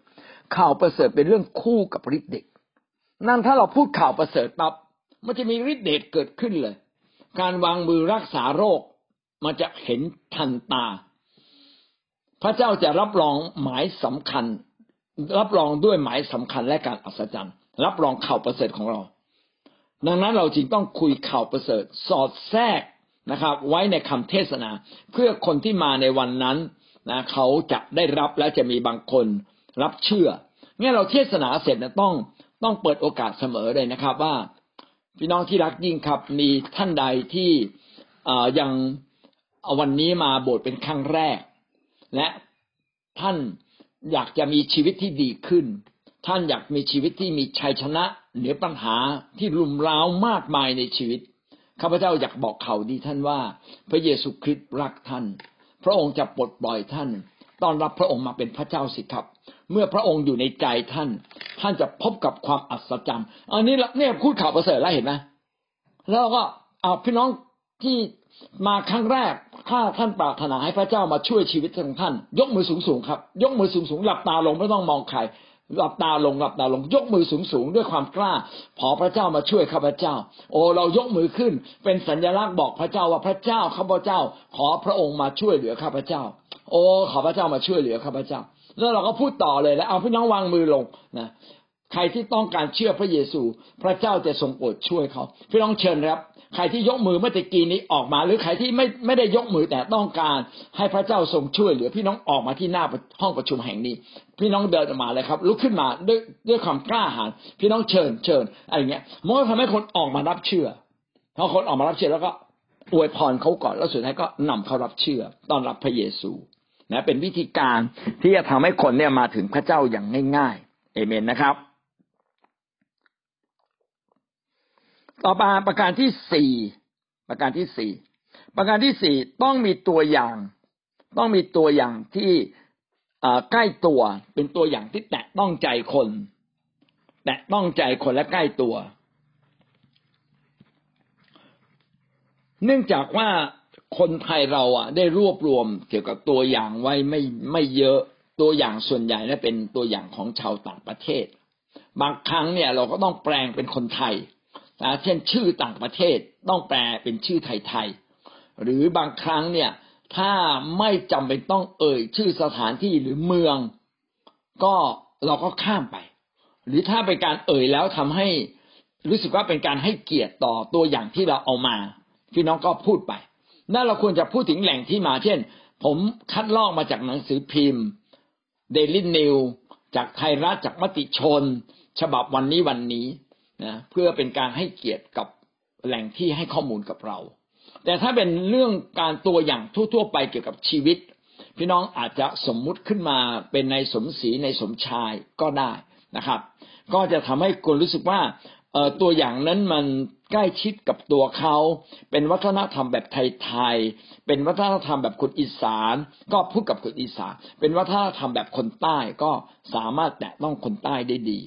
ข่าวประเสริฐเป็นเรื่องคู่กับฤทธิเดชนั่นถ้าเราพูดข่าวประเสริฐปั๊บมันจะมีฤทธิเดชเกิดขึ้นเลย การวางมือรักษาโรคมันจะเห็นทันตา พระเจ้าจะรับรองหมายสำคัญ รับรองด้วยหมายสำคัญและการอัศจรรย์ รับรองข่าวประเสริฐของเรา ดังนั้นเราจึงต้องคุยข่าวประเสริฐสอดแทรกนะครับ ไว้ในคำเทศนา เพื่อคนที่มาในวันนั้นนะเขาจะได้รับและจะมีบางคนรับเชื่องั้นเราเทศนาเสร็จนะต้องต้องเปิดโอกาสเสมอเลยนะครับ ว่าพี่น้องที่รักยิ่งครับ มีท่านใดที่ยังวันนี้มาโบสถ์เป็นครั้งแรก และท่านอยากจะมีชีวิตที่ดีขึ้น ท่านอยากมีชีวิตที่มีชัยชนะเหนือปัญหาที่รุมร้าวมากมายในชีวิตข้าพเจ้าอยากบอกข่าวดีท่านว่า พระเยซูคริสต์รักท่าน พระองค์จะปลดปล่อยท่าน ต้อนรับพระองค์มาเป็นพระเจ้าสิครับ เมื่อพระองค์อยู่ในใจท่าน ท่านจะพบกับความอัศจรรย์อันนี้เนี่ยพูดข่าวประเสริฐแล้วเห็นไหมแล้วก็เอาพี่น้องที่มาครั้งแรกถ้าท่านปรารถนาให้พระเจ้ามาช่วยชีวิตของท่าน ยกมือสูงสูงครับ ยกมือสูงสูงหลับตาลงไม่ต้องมองใคร หลับตาลงหลับตาลงยกมือสูงสูงด้วยความกล้า ขอพระเจ้ามาช่วยข้าพเจ้า โอ้เรายกมือขึ้น เป็นสัญลักษณ์บอกพระเจ้าว่าพระเจ้าข้าพเจ้า ขอพระองค์มาช่วยเหลือข้าพเจ้า โอ้ขอพระเจ้ามาช่วยเหลือข้าพเจ้า แล้วเราก็พูดต่อเลยแล้วเอาพี่น้องวางมือลงนะ ใครที่ต้องการเชื่อพระเยซู พระเจ้าจะทรงโปรดช่วยเขาพี่น้องเชิญครับ ใครที่ยกมือเมื่อตะกี้นี้ออกมา หรือใครที่ไม่ไม่ได้ยกมือแต่ต้องการให้พระเจ้าทรงช่วยเหลือพี่น้องออกมาที่หน้าห้องประชุมแห่งนี้ พี่น้องเดินออกมาเลยครับลุกขึ้นมาด้วยด้วยความกล้าหาญพี่น้องเชิญเชิญอะไรเงี้ยมันก็ทำให้คนออกมารับเชื่อพอคนออกมารับเชื่อแล้วก็อวยพรเขาก่อนแล้วสุดท้ายก็นำเขารับเชื่อต้อนรับพระเยซูนะเป็นวิธีการที่จะทำให้คนเนี่ยมาถึงพระเจ้าอย่างง่ายๆเอเมนนะครับ ต่อมาประการที่สี่ประการที่สี่ประการที่สี่ต้องมีตัวอย่าง ต้องมีตัวอย่างที่ใกล้ตัวเป็นตัวอย่างที่แตะต้องใจคน แตะต้องใจคนและใกล้ตัว เนื่องจากว่าคนไทยเราอะ ได้รวบรวมเกี่ยวกับตัวอย่างไว้ไม่ไม่เยอะตัวอย่างส่วนใหญ่และเป็นตัวอย่างของชาวต่างประเทศ บางครั้งเนี่ยเราก็ต้องแปลงเป็นคนไทย นะเช่นชื่อต่างประเทศต้องแปลเป็นชื่อไทยๆหรือบางครั้งเนี่ยถ้าไม่จำเป็นต้องเอ่ยชื่อสถานที่หรือเมือง ก็เราก็ข้ามไป หรือถ้าเป็นการเอ่ยแล้วทำให้รู้สึกว่าเป็นการให้เกียรติต่อตัวอย่างที่เราเอามาพี่น้องก็พูดไปนั่นเราควรจะพูดถึงแหล่งที่มา เช่น ผมคัดลอกมาจากหนังสือพิมพ์เดลินิวจากไทยรัฐจากมติชน ฉบับวันนี้วันนี้ นะเพื่อเป็นการให้เกียรติกับแหล่งที่ให้ข้อมูลกับเรา แต่ถ้าเป็นเรื่องการตัวอย่างทั่ว ๆ ไปเกี่ยวกับชีวิต พี่น้องอาจจะสมมุติขึ้นมาเป็นในสมศรีในสมชายก็ได้นะครับ ก็จะทำให้คนรู้สึกว่าตัวอย่างนั้นมันใกล้ชิดกับตัวเขา เป็นวัฒนธรรมแบบไทยๆ เป็นวัฒนธรรมแบบคนอีสาน ก็พูดกับคนอีสาน เป็นวัฒนธรรมแบบคนใต้ก็สามารถแตะต้องคนใต้ได้ดี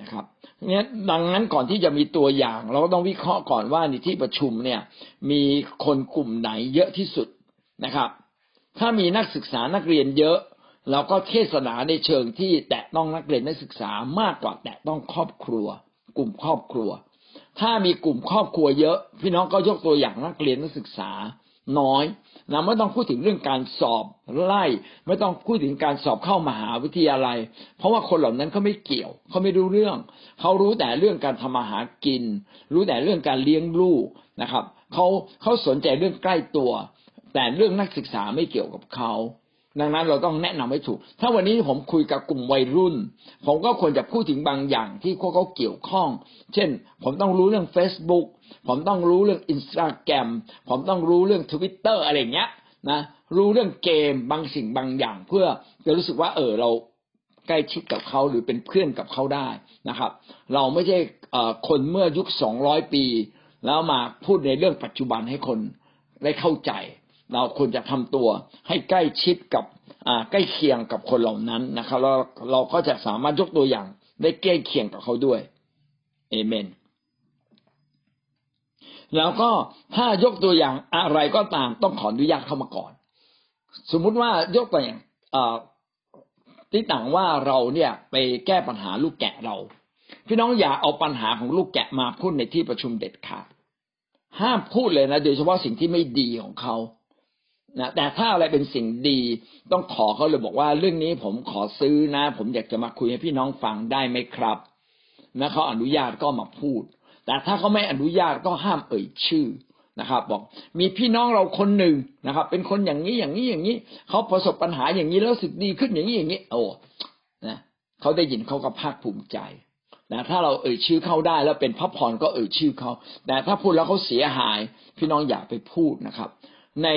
นะครับเนี่ยดังนั้นก่อนที่จะมีตัวอย่าง เราก็ต้องวิเคราะห์ก่อนว่าในที่ประชุมเนี่ย มีคนกลุ่มไหนเยอะที่สุดนะครับ ถ้ามีนักศึกษานักเรียนเยอะเราก็เทศนาในเชิงที่แตะต้องนักเรียนนักศึกษามากกว่าแตะต้องครอบครัว กลุ่มครอบครัว ถ้ามีกลุ่มครอบครัวเยอะ พี่น้องก็ยกตัวอย่างนักเรียนนักศึกษาน้อย นะไม่ต้องพูดถึงเรื่องการสอบไล่ ไม่ต้องพูดถึงการสอบเข้ามหาวิทยาลัย เพราะว่าคนเหล่านั้นเขาไม่เกี่ยวเขาไม่รู้เรื่อง เขารู้แต่เรื่องการทำมาหากิน รู้แต่เรื่องการเลี้ยงลูกนะครับเขาเขาสนใจเรื่องใกล้ตัว แต่เรื่องนักศึกษาไม่เกี่ยวกับเขาดังนั้นเราต้องแนะนำให้ถูก ถ้าวันนี้ผมคุยกับกลุ่มวัยรุ่น ผมก็ควรจะพูดถึงบางอย่างที่พวกเขาเกี่ยวข้อง เช่น ผมต้องรู้เรื่อง Facebook ผมต้องรู้เรื่องอินสตาแกรมผมต้องรู้เรื่องทวิตเตอร์อะไรเงี้ยนะรู้เรื่องเกมบางสิ่งบางอย่าง เพื่อจะรู้สึกว่า เออเราใกล้ชิดกับเขาหรือเป็นเพื่อนกับเขาได้นะครับ เราไม่ใช่คนเมื่อยุคสองร้อยปี แล้วมาพูดในเรื่องปัจจุบันให้คนได้เข้าใจ เราควรจะทำตัวให้ใกล้ชิดกับใกล้เคียงกับคนเหล่านั้นนะครับเราเราก็จะสามารถยกตัวอย่างได้ใกล้เคียงกับเขาด้วยเอเมน แล้วก็ถ้ายกตัวอย่างอะไรก็ตามต้องขออนุญาตเข้ามาก่อน สมมุติว่ายกตัวอย่างที่ต่างว่าเราเนี่ยไปแก้ปัญหาลูกแกะเรา พี่น้องอย่าเอาปัญหาของลูกแกะมาพูดในที่ประชุมเด็ดขาดห้ามพูดเลยนะโดยเฉพาะสิ่งที่ไม่ดีของเขานะแต่ถ้าอะไรเป็นสิ่งดีต้องขอเขาเลยบอกว่าเรื่องนี้ผมขอซื้อนะ ผมอยากจะมาคุยให้พี่น้องฟังได้ไหมครับนะเขาอนุญาตก็มาพูด แต่ถ้าเขาไม่อนุญาตก็ห้ามเอ่ยชื่อนะครับ บอกมีพี่น้องเราคนหนึ่งนะครับ เป็นคนอย่างนี้อย่างนี้อย่างนี้เขาประสบปัญหาอย่างนี้แล้วสึกดีขึ้นอย่างนี้อย่างนี้ โอ้นะเขาได้ยินเขาก็ภาคภูมิใจนะถ้าเราเอ่ยชื่อเขาได้แล้วเป็นพระพรก็เอ่ยชื่อเขาแต่ถ้าพูดแล้วเขาเสียหาย พี่น้องอย่าไปพูดนะครับ ใน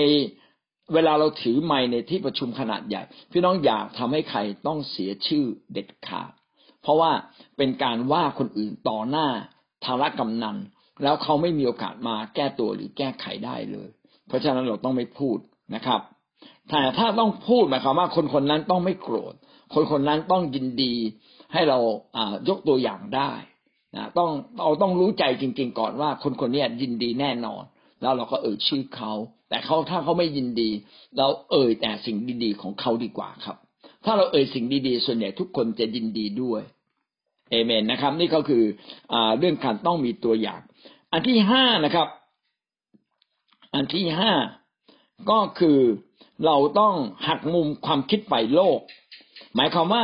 เวลาเราถือไม้ในที่ประชุมขนาดใหญ่ พี่น้องอยากทำให้ใครต้องเสียชื่อเด็ดขาดเพราะว่าเป็นการว่าคนอื่นต่อหน้า ธารกำนันแล้วเขาไม่มีโอกาสมาแก้ตัวหรือแก้ไขได้เลย เพราะฉะนั้นเราต้องไม่พูดนะครับ แต่ถ้าต้องพูดหมายความว่าคนคนนั้นต้องไม่โกรธ คนคนนั้นต้องยินดีให้เราอ่ายกตัวอย่างได้นะต้องเราต้องรู้ใจจริง ๆ ก่อนว่าคนคนนี้ยินดีแน่นอน แล้วเราก็เอ่ยชื่อเขา แต่เขาถ้าเขาไม่ยินดี เราเอ่ยแต่สิ่งดีๆของเขาดีกว่าครับ ถ้าเราเอ่ยสิ่งดีๆ ส่วนใหญ่ทุกคนจะยินดีด้วย เอเมนนะครับ นี่ก็คืออเรื่องการต้องมีตัวอย่าง อันที่ห้านะครับ อันที่ห้าก็คือเราต้องหักมุมความคิดฝ่ายโลก หมายความว่า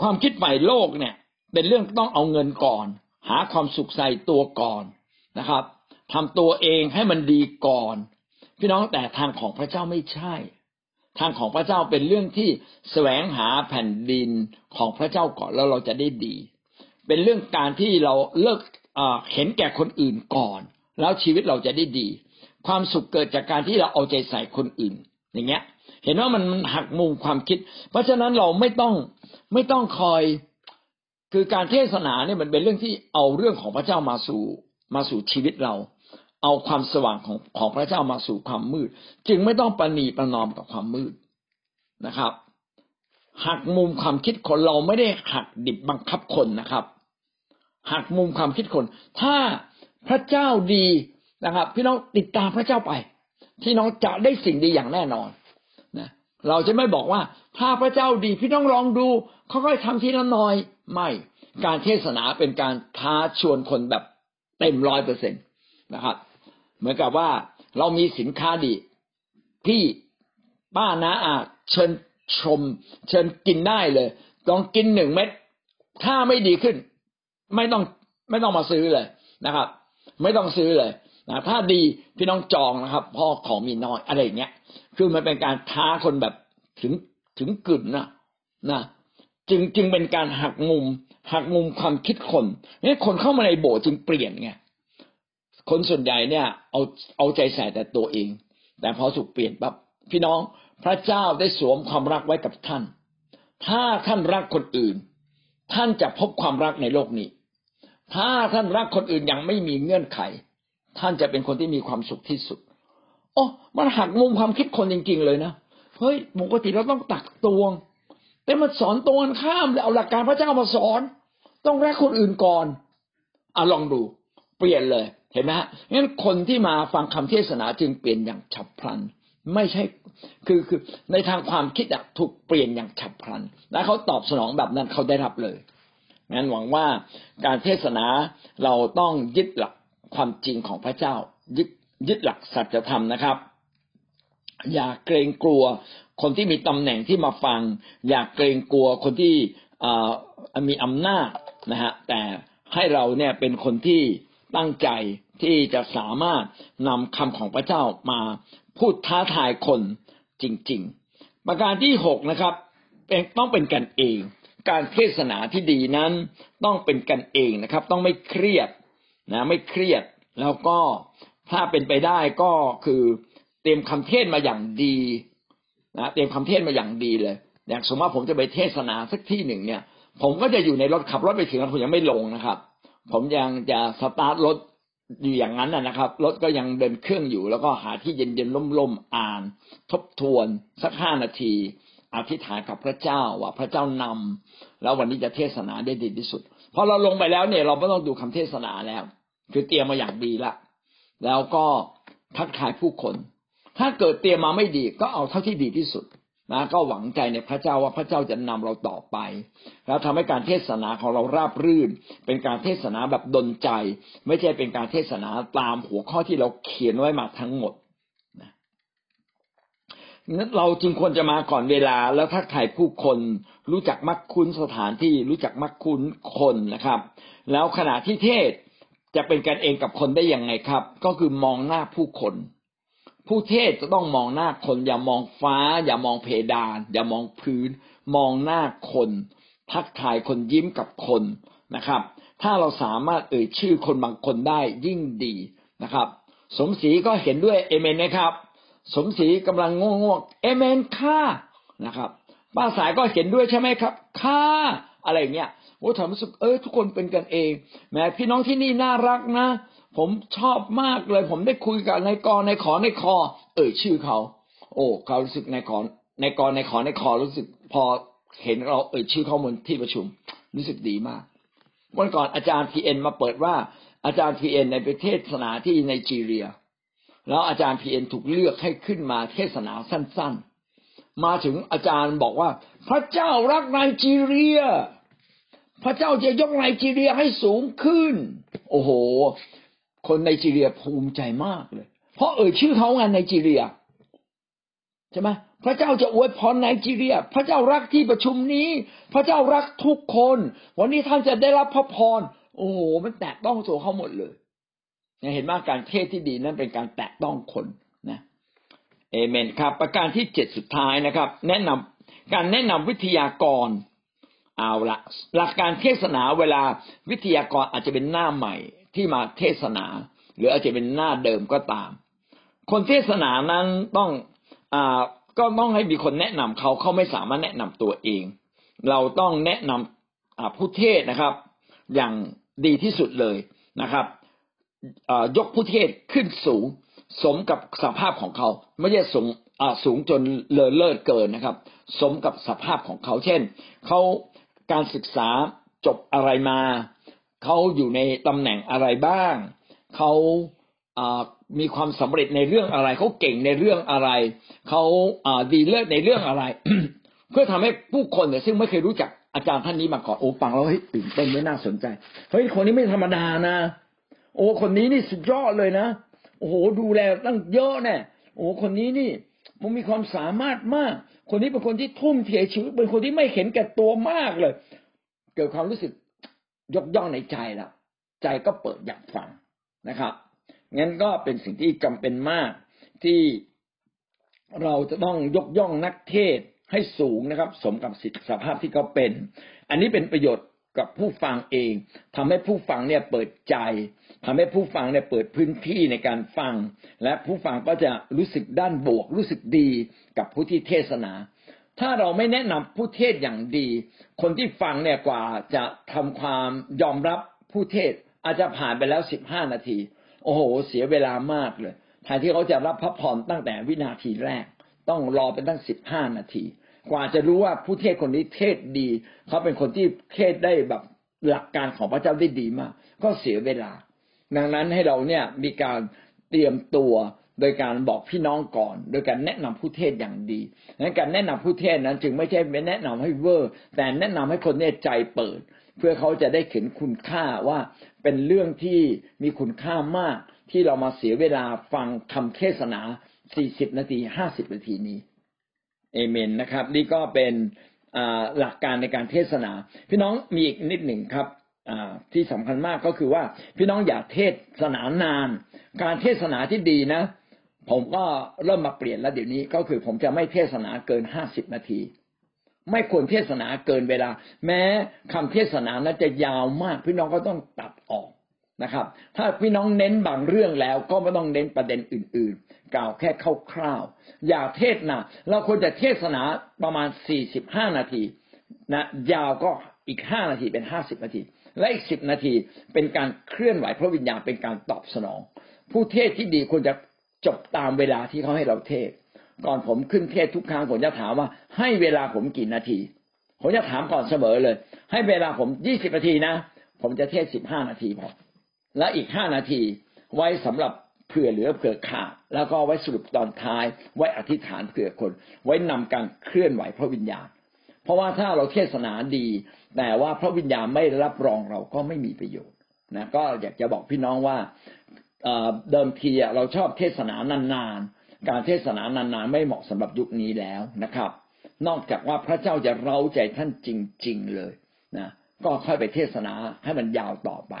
ความคิดฝ่ายโลกเนี่ย เป็นเรื่องต้องเอาเงินก่อน หาความสุขใส่ตัวก่อนนะครับทำตัวเองให้มันดีก่อน พี่น้องแต่ทางของพระเจ้าไม่ใช่ ทางของพระเจ้าเป็นเรื่องที่แสวงหาแผ่นดินของพระเจ้าก่อนแล้วเราจะได้ดี เป็นเรื่องการที่เราเลิกเห็นแก่คนอื่นก่อน แล้วชีวิตเราจะได้ดี ความสุขเกิดจากการที่เราเอาใจใส่คนอื่น อย่างเงี้ย เห็นว่ามันหักมุมความคิด เพราะฉะนั้นเราไม่ต้องไม่ต้องคอยคือการเทศนาเนี่ยมันเป็นเรื่องที่เอาเรื่องของพระเจ้ามาสู่มาสู่ชีวิตเรา เอาความสว่างของของพระเจ้ามาสู่ความมืด จึงไม่ต้องประนีประนอมกับความมืดนะครับ หักมุมความคิดคนเราไม่ได้หักดิบบังคับคนนะครับ หักมุมความคิดคน ถ้าพระเจ้าดีนะครับ พี่น้องติดตามพระเจ้าไป พี่น้องจะได้สิ่งดีอย่างแน่นอนนะเราจะไม่บอกว่า ถ้าพระเจ้าดีพี่น้องลองดูเขาค่อยทำทีละน่อยไม่การเทศนาเป็นการท้าชวนคนแบบเต็มร้อยเปอร์เซ็นตนะครับ เหมือนกับว่าเรามีสินค้าดีพี่ป้านะอาเชิญชม เชิญกินได้เลยลองกินหนึ่งเม็ดถ้าไม่ดีขึ้น ไม่ต้องไม่ต้องมาซื้อเลยนะครับ ไม่ต้องซื้อเลยนะถ้าดีพี่น้องจองนะครับ พ่อของมีน้อยอะไรอย่างเงี้ย คือมันเป็นการท้าคนแบบถึงถึงกึ่นนะนะจึงจึงเป็นการหักมุม หักมุมความคิดคนนี่คนเข้ามาในโบสถ์จึงเปลี่ยนไง คนส่วนใหญ่เนี่ย เอาเอาใจใส่แต่ตัวเอง แต่พอสุกเปลี่ยนปั๊บพี่น้องพระเจ้าได้สวมความรักไว้กับท่าน ถ้าท่านรักคนอื่น ท่านจะพบความรักในโลกนี้ ถ้าท่านรักคนอื่นยังไม่มีเงื่อนไข ท่านจะเป็นคนที่มีความสุขที่สุดโอ้มันหักมุมความคิดคนจริง ๆ เลยนะเฮ้ยปกติเราต้องตักตวง แต่มาสอนตรงกันข้ามเลยเอาหลักการพระเจ้ามาสอน ต้องรักคนอื่นก่อนอะลองดู เปลี่ยนเลย เห็นไหมฮะงั้นคนที่มาฟังคำเทศนาจึงเปลี่ยนอย่างฉับพลัน ไม่ใช่คือคือในทางความคิดอะถูกเปลี่ยนอย่างฉับพลัน และเขาตอบสนองแบบนั้นเขาได้รับเลยงั้นหวังว่าการเทศนาเราต้องยึดหลักความจริงของพระเจ้า ยึดยึดหลักสัจธรรมนะครับ อย่าเกรงกลัว คนที่มีตำแหน่งที่มาฟัง อย่าเกรงกลัวคนที่มีอำนาจนะฮะแต่ให้เราเนี่ยเป็นคนที่ ตั้งใจที่จะสามารถนำคำของพระเจ้ามาพูดท้าทายคนจริง ๆ ประการที่หกนะครับเป็นต้องเป็นกันเอง การเทศนาที่ดีนั้นต้องเป็นกันเองนะครับ ต้องไม่เครียดนะไม่เครียดแล้วก็ถ้าเป็นไปได้ก็คือเตรียมคำเทศมาอย่างดีนะเตรียมคำเทศมาอย่างดีเลยอย่างสมมติว่าผมจะไปเทศนาสักที่หนึ่งเนี่ย ผมก็จะอยู่ในรถขับรถไปถึงแล้วผมยังไม่ลงนะครับ ผมยังจะสตาร์ทรถอยู่อย่างนั้นนะครับรถก็ยังเดินเครื่องอยู่ แล้วก็หาที่เย็นๆล่มๆอ่าน ทบทวนสักห้านาที อธิษฐานกับพระเจ้าว่าพระเจ้านำแล้ววันนี้จะเทศนาได้ดีที่สุดพอเราลงไปแล้วเนี่ย เราไม่ต้องดูคำเทศนาแล้ว คือเตรียมมาอย่างดีละแล้วก็ทักทายผู้คน ถ้าเกิดเตรียมมาไม่ดีก็เอาเท่าที่ดีที่สุด นะก็หวังใจในพระเจ้าว่าพระเจ้าจะนำเราต่อไป แล้วทำให้การเทศนาของเราราบรื่น เป็นการเทศนาแบบดนใจ ไม่ใช่เป็นการเทศนาตามหัวข้อที่เราเขียนไว้มาทั้งหมดนะเราจึงควรจะมาก่อนเวลาแล้วทักทายผู้คน รู้จักมักคุ้นสถานที่รู้จักมักคุ้นคนนะครับ แล้วขณะที่เทศจะเป็นกันเองกับคนได้ยังไงครับ ก็คือมองหน้าผู้คน ผู้เทศจะต้องมองหน้าคน อย่ามองฟ้า อย่ามองเพดาน อย่ามองพื้น มองหน้าคน ทักทายคนยิ้มกับคนนะครับ ถ้าเราสามารถเอ่ยชื่อคนบางคนได้ยิ่งดีนะครับ สมศรีก็เห็นด้วยเอเมนนะครับ สมศรีกำลังง่วงเอเมนค่านะครับป้าสายก็เห็นด้วยใช่ไหมครับค่าอะไรเงี้ยโอ้ทำรู้สึกเออทุกคนเป็นกันเองแม้พี่น้องที่นี่น่ารักนะ ผมชอบมากเลย ผมได้คุยกับในกอในขอในคอ เอ่ยชื่อเขา โอ้เขารู้สึกนขอในกรในขอในคอรู้สึกพอเห็นเราเอ่ยชื่อข้อมูลที่ประชุม รู้สึกดีมากวันก่อนอาจารย์พีเอ็นมาเปิดว่าอาจารย์พีเอ็นในประเทศศาสนาที่ไนจีเรีย แล้วอาจารย์พีเอ็นถูกเลือกให้ขึ้นมาเทศนาสั้น ๆ มาถึงอาจารย์บอกว่า พระเจ้ารักไนจีเรีย พระเจ้าจะยกไนจีเรียให้สูงขึ้น โอ้โห คนไนจีเรียภูมิใจมากเลย เพราะเอ่ยชื่อเขางไนจีเรียใช่ไหมพระเจ้าจะอวยพรไนจีเรีย พระเจ้ารักที่ประชุมนี้ พระเจ้ารักทุกคน วันนี้ท่านจะได้รับพระพร โอ้โห มันแตะต้องตัวเขาหมดเลยเห็นมากการเทศที่ดีนั้นเป็นการแตะต้องคนนะเอเมนครับ ประการที่เจ็ดสุดท้ายนะครับ แนะนำการแนะนำวิทยากรเอาละหลักการเทศนาเวลาวิทยากรอาจจะเป็นหน้าใหม่ ที่มาเทศนา หรืออาจจะเป็นหน้าเดิมก็ตาม คนเทศนานั้นต้องอ่าก็ต้องให้มีคนแนะนำเขาเขาไม่สามารถแนะนำตัวเอง เราต้องแนะนำผู้เทศนะครับ อย่างดีที่สุดเลยนะครับยกผู้เทศขึ้นสูง สมกับสภาพของเขา ไม่ใช่สูงสูงจนเลอเลิศเกินนะครับ สมกับสภาพของเขาเช่นเขาการศึกษาจบอะไรมา เขาอยู่ในตำแหน่งอะไรบ้างเขามีความสำเร็จในเรื่องอะไร เขาเก่งในเรื่องอะไร เขาดีเลิศในเรื่องอะไร เพื่อทำให้ผู้คนเนี่ยซึ่งไม่เคยรู้จักอาจารย์ท่านนี้มาก่อนโอ้ฟังแล้วเฮ้ยตื่นเต้นไม่น่าสนใจเฮ้ยคนนี้ไม่ธรรมดานะ โอ้คนนี้นี่สุดยอดเลยนะโอ้โหดูแลตั้งเยอะแน่โอ้คนนี้นี่ มันมีความสามารถมาก คนนี้เป็นคนที่ทุ่มเทชีวิตเป็นคนที่ไม่เห็นแก่ตัวมากเลย เกิดความรู้สึก ยกย่องในใจแล้วใจก็เปิดอยากฟังนะครับงั้นก็เป็นสิ่งที่จำเป็นมากที่เราจะต้องยกย่องนักเทศให้สูงนะครับ สมกับสิทธิสภาพที่เขาเป็น อันนี้เป็นประโยชน์กับผู้ฟังเองทำให้ผู้ฟังเนี่ยเปิดใจทำให้ผู้ฟังเนี่ยเปิดพื้นที่ในการฟัง และผู้ฟังก็จะรู้สึกด้านบวก รู้สึกดีกับผู้ที่เทศนา ถ้าเราไม่แนะนำผู้เทศอย่างดี คนที่ฟังเนี่ยกว่าจะทำความยอมรับผู้เทศอาจจะผ่านไปแล้วสิบห้านาที โอ้โห เสียเวลามากเลยแทนที่เขาจะรับพระพรตั้งแต่วินาทีแรก ต้องรอเป็นตั้งสิบห้านาที กว่าจะรู้ว่าผู้เทศคนนี้เทศดี เขาเป็นคนที่เทศได้แบบหลักการของพระเจ้าได้ดีมาก ก็เสียเวลา ดังนั้นให้เราเนี่ยมีการเตรียมตัว โดยการบอกพี่น้องก่อน โดยการแนะนำผู้เทศอย่างดีนั้นการแนะนำผู้เทศนั้นจึงไม่ใช่ไม่แนะนำให้เวอร์ แต่แนะนำให้คนเนี่ยใจเปิด เพื่อเขาจะได้เห็นคุณค่าว่าเป็นเรื่องที่มีคุณค่ามาก ที่เรามาเสียเวลาฟังคำเทศนา40นาที50นาทีนี้เอเมนนะครับ นี่ก็เป็นหลักการในการเทศนา พี่น้องมีอีกนิดหนึ่งครับที่สำคัญมากก็คือว่าพี่น้องอย่าเทศนานาน การเทศนาที่ดีนะ ผมก็เริ่มมาเปลี่ยนแล้วเดี๋ยวนี้ก็คือผมจะไม่เทศนาเกิน50นาที ไม่ควรเทศนาเกินเวลา แม้คำเทศนานั้นจะยาวมาก พี่น้องก็ต้องตัดออกนะครับ ถ้าพี่น้องเน้นบางเรื่องแล้วก็ไม่ต้องเน้นประเด็นอื่น ๆ กล่าวแค่คร่าวๆอย่าเทศนะเราควรจะเทศนาประมาณสี่สิบห้านาทีนะยาวก็อีกห้านาทีเป็นห้าสิบนาที และอีกสิบนาทีเป็นการเคลื่อนไหวพระวิญญาณเป็นการตอบสนอง ผู้เทศที่ดีควรจะ จบตามเวลาที่เขาให้เราเทศ ก่อนผมขึ้นเทศทุกครั้งผมจะถามว่า ให้เวลาผมกี่นาที ผมจะถามก่อนเสมอเลย ให้เวลาผมยี่สิบนาทีนะ ผมจะเทศสิบห้านาทีพอและอีกห้านาทีไว้สำหรับเผื่อเหลือเผื่อขาดแล้วก็ไว้สรุปตอนท้าย ไว้อธิษฐานเผื่อคน ไว้นำการเคลื่อนไหวพระวิญญาณ เพราะว่าถ้าเราเทศนาดี แต่ว่าพระวิญญาณไม่รับรองเราก็ไม่มีประโยชน์นะก็อยากจะบอกพี่น้องว่า เดิมทีเราชอบเทศนานานๆ การเทศนานานๆไม่เหมาะสำหรับยุคนี้แล้วนะครับ นอกจากว่าพระเจ้าจะเร้าใจท่านจริง ๆเลยนะก็ค่อยไปเทศนาให้มันยาวต่อไป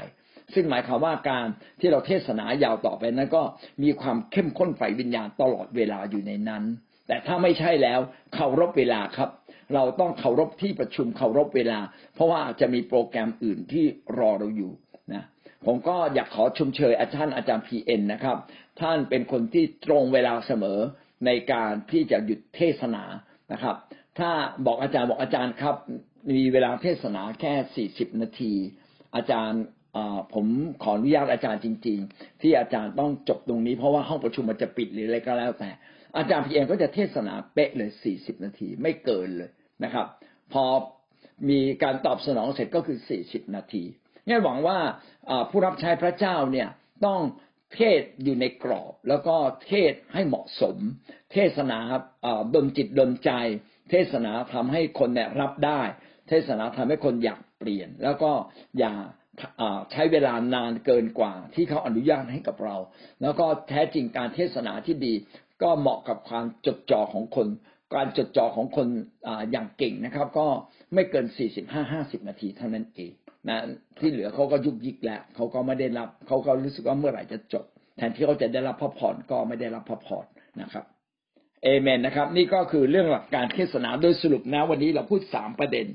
ซึ่งหมายความว่าการที่เราเทศนายาวต่อไปนั้นก็มีความเข้มข้นไฟวิญญาณตลอดเวลาอยู่ในนั้น แต่ถ้าไม่ใช่แล้วเคารพเวลาครับ เราต้องเคารพที่ประชุมเคารพเวลา เพราะว่าจะมีโปรแกรมอื่นที่รอเราอยู่นะ ผมก็อยากขอชมเชยอาจารย์อาจารย์พีเอ็นนะครับ ท่านเป็นคนที่ตรงเวลาเสมอในการที่จะหยุดเทศนานะครับ ถ้าบอกอาจารย์บอกอาจารย์ครับ มีเวลาเทศนาแค่สี่สิบนาที อาจารย์ผมขออนุญาตอาจารย์จริง ๆ ที่อาจารย์ต้องจบตรงนี้เพราะว่าห้องประชุมมันจะปิดหรืออะไรก็แล้วแต่ อาจารย์พีเองก็จะเทศนาเป๊ะเลยสี่สิบนาทีไม่เกินเลยนะครับ พอมีการตอบสนองเสร็จก็คือสี่สิบนาที นี่หวังว่าผู้รับใช้พระเจ้าเนี่ยต้องเทศอยู่ในกรอบ แล้วก็เทศให้เหมาะสม เทศนาดนจิตดนใจ เทศนาทำให้คนเนี่ยรับได้ เทศนาทำให้คนอยากเปลี่ยน แล้วก็อย่าใช้เวลานานเกินกว่า ที่เขาอนุญาตให้กับเรา แล้วก็แท้จริงการเทศนาที่ดี ก็เหมาะกับความจดจ่อของคน การจดจ่อของคนออย่างเก่งนะครับ ก็ไม่เกินสี่สิบห้าห้าสิบนาทีเท่านั้นเอง นะที่เหลือเขาก็ยุกยิกแล้วเขาก็ไม่ได้รับเขาก็รู้สึกว่าเมื่อไหร่จะจบ แทนที่เขาจะได้รับพระพรก็ไม่ได้รับพระพรนะครับเอเมนนะครับ นี่ก็คือเรื่องหลักการเทศนาโดยสรุปนะ วันนี้เราพูดสามประเด็น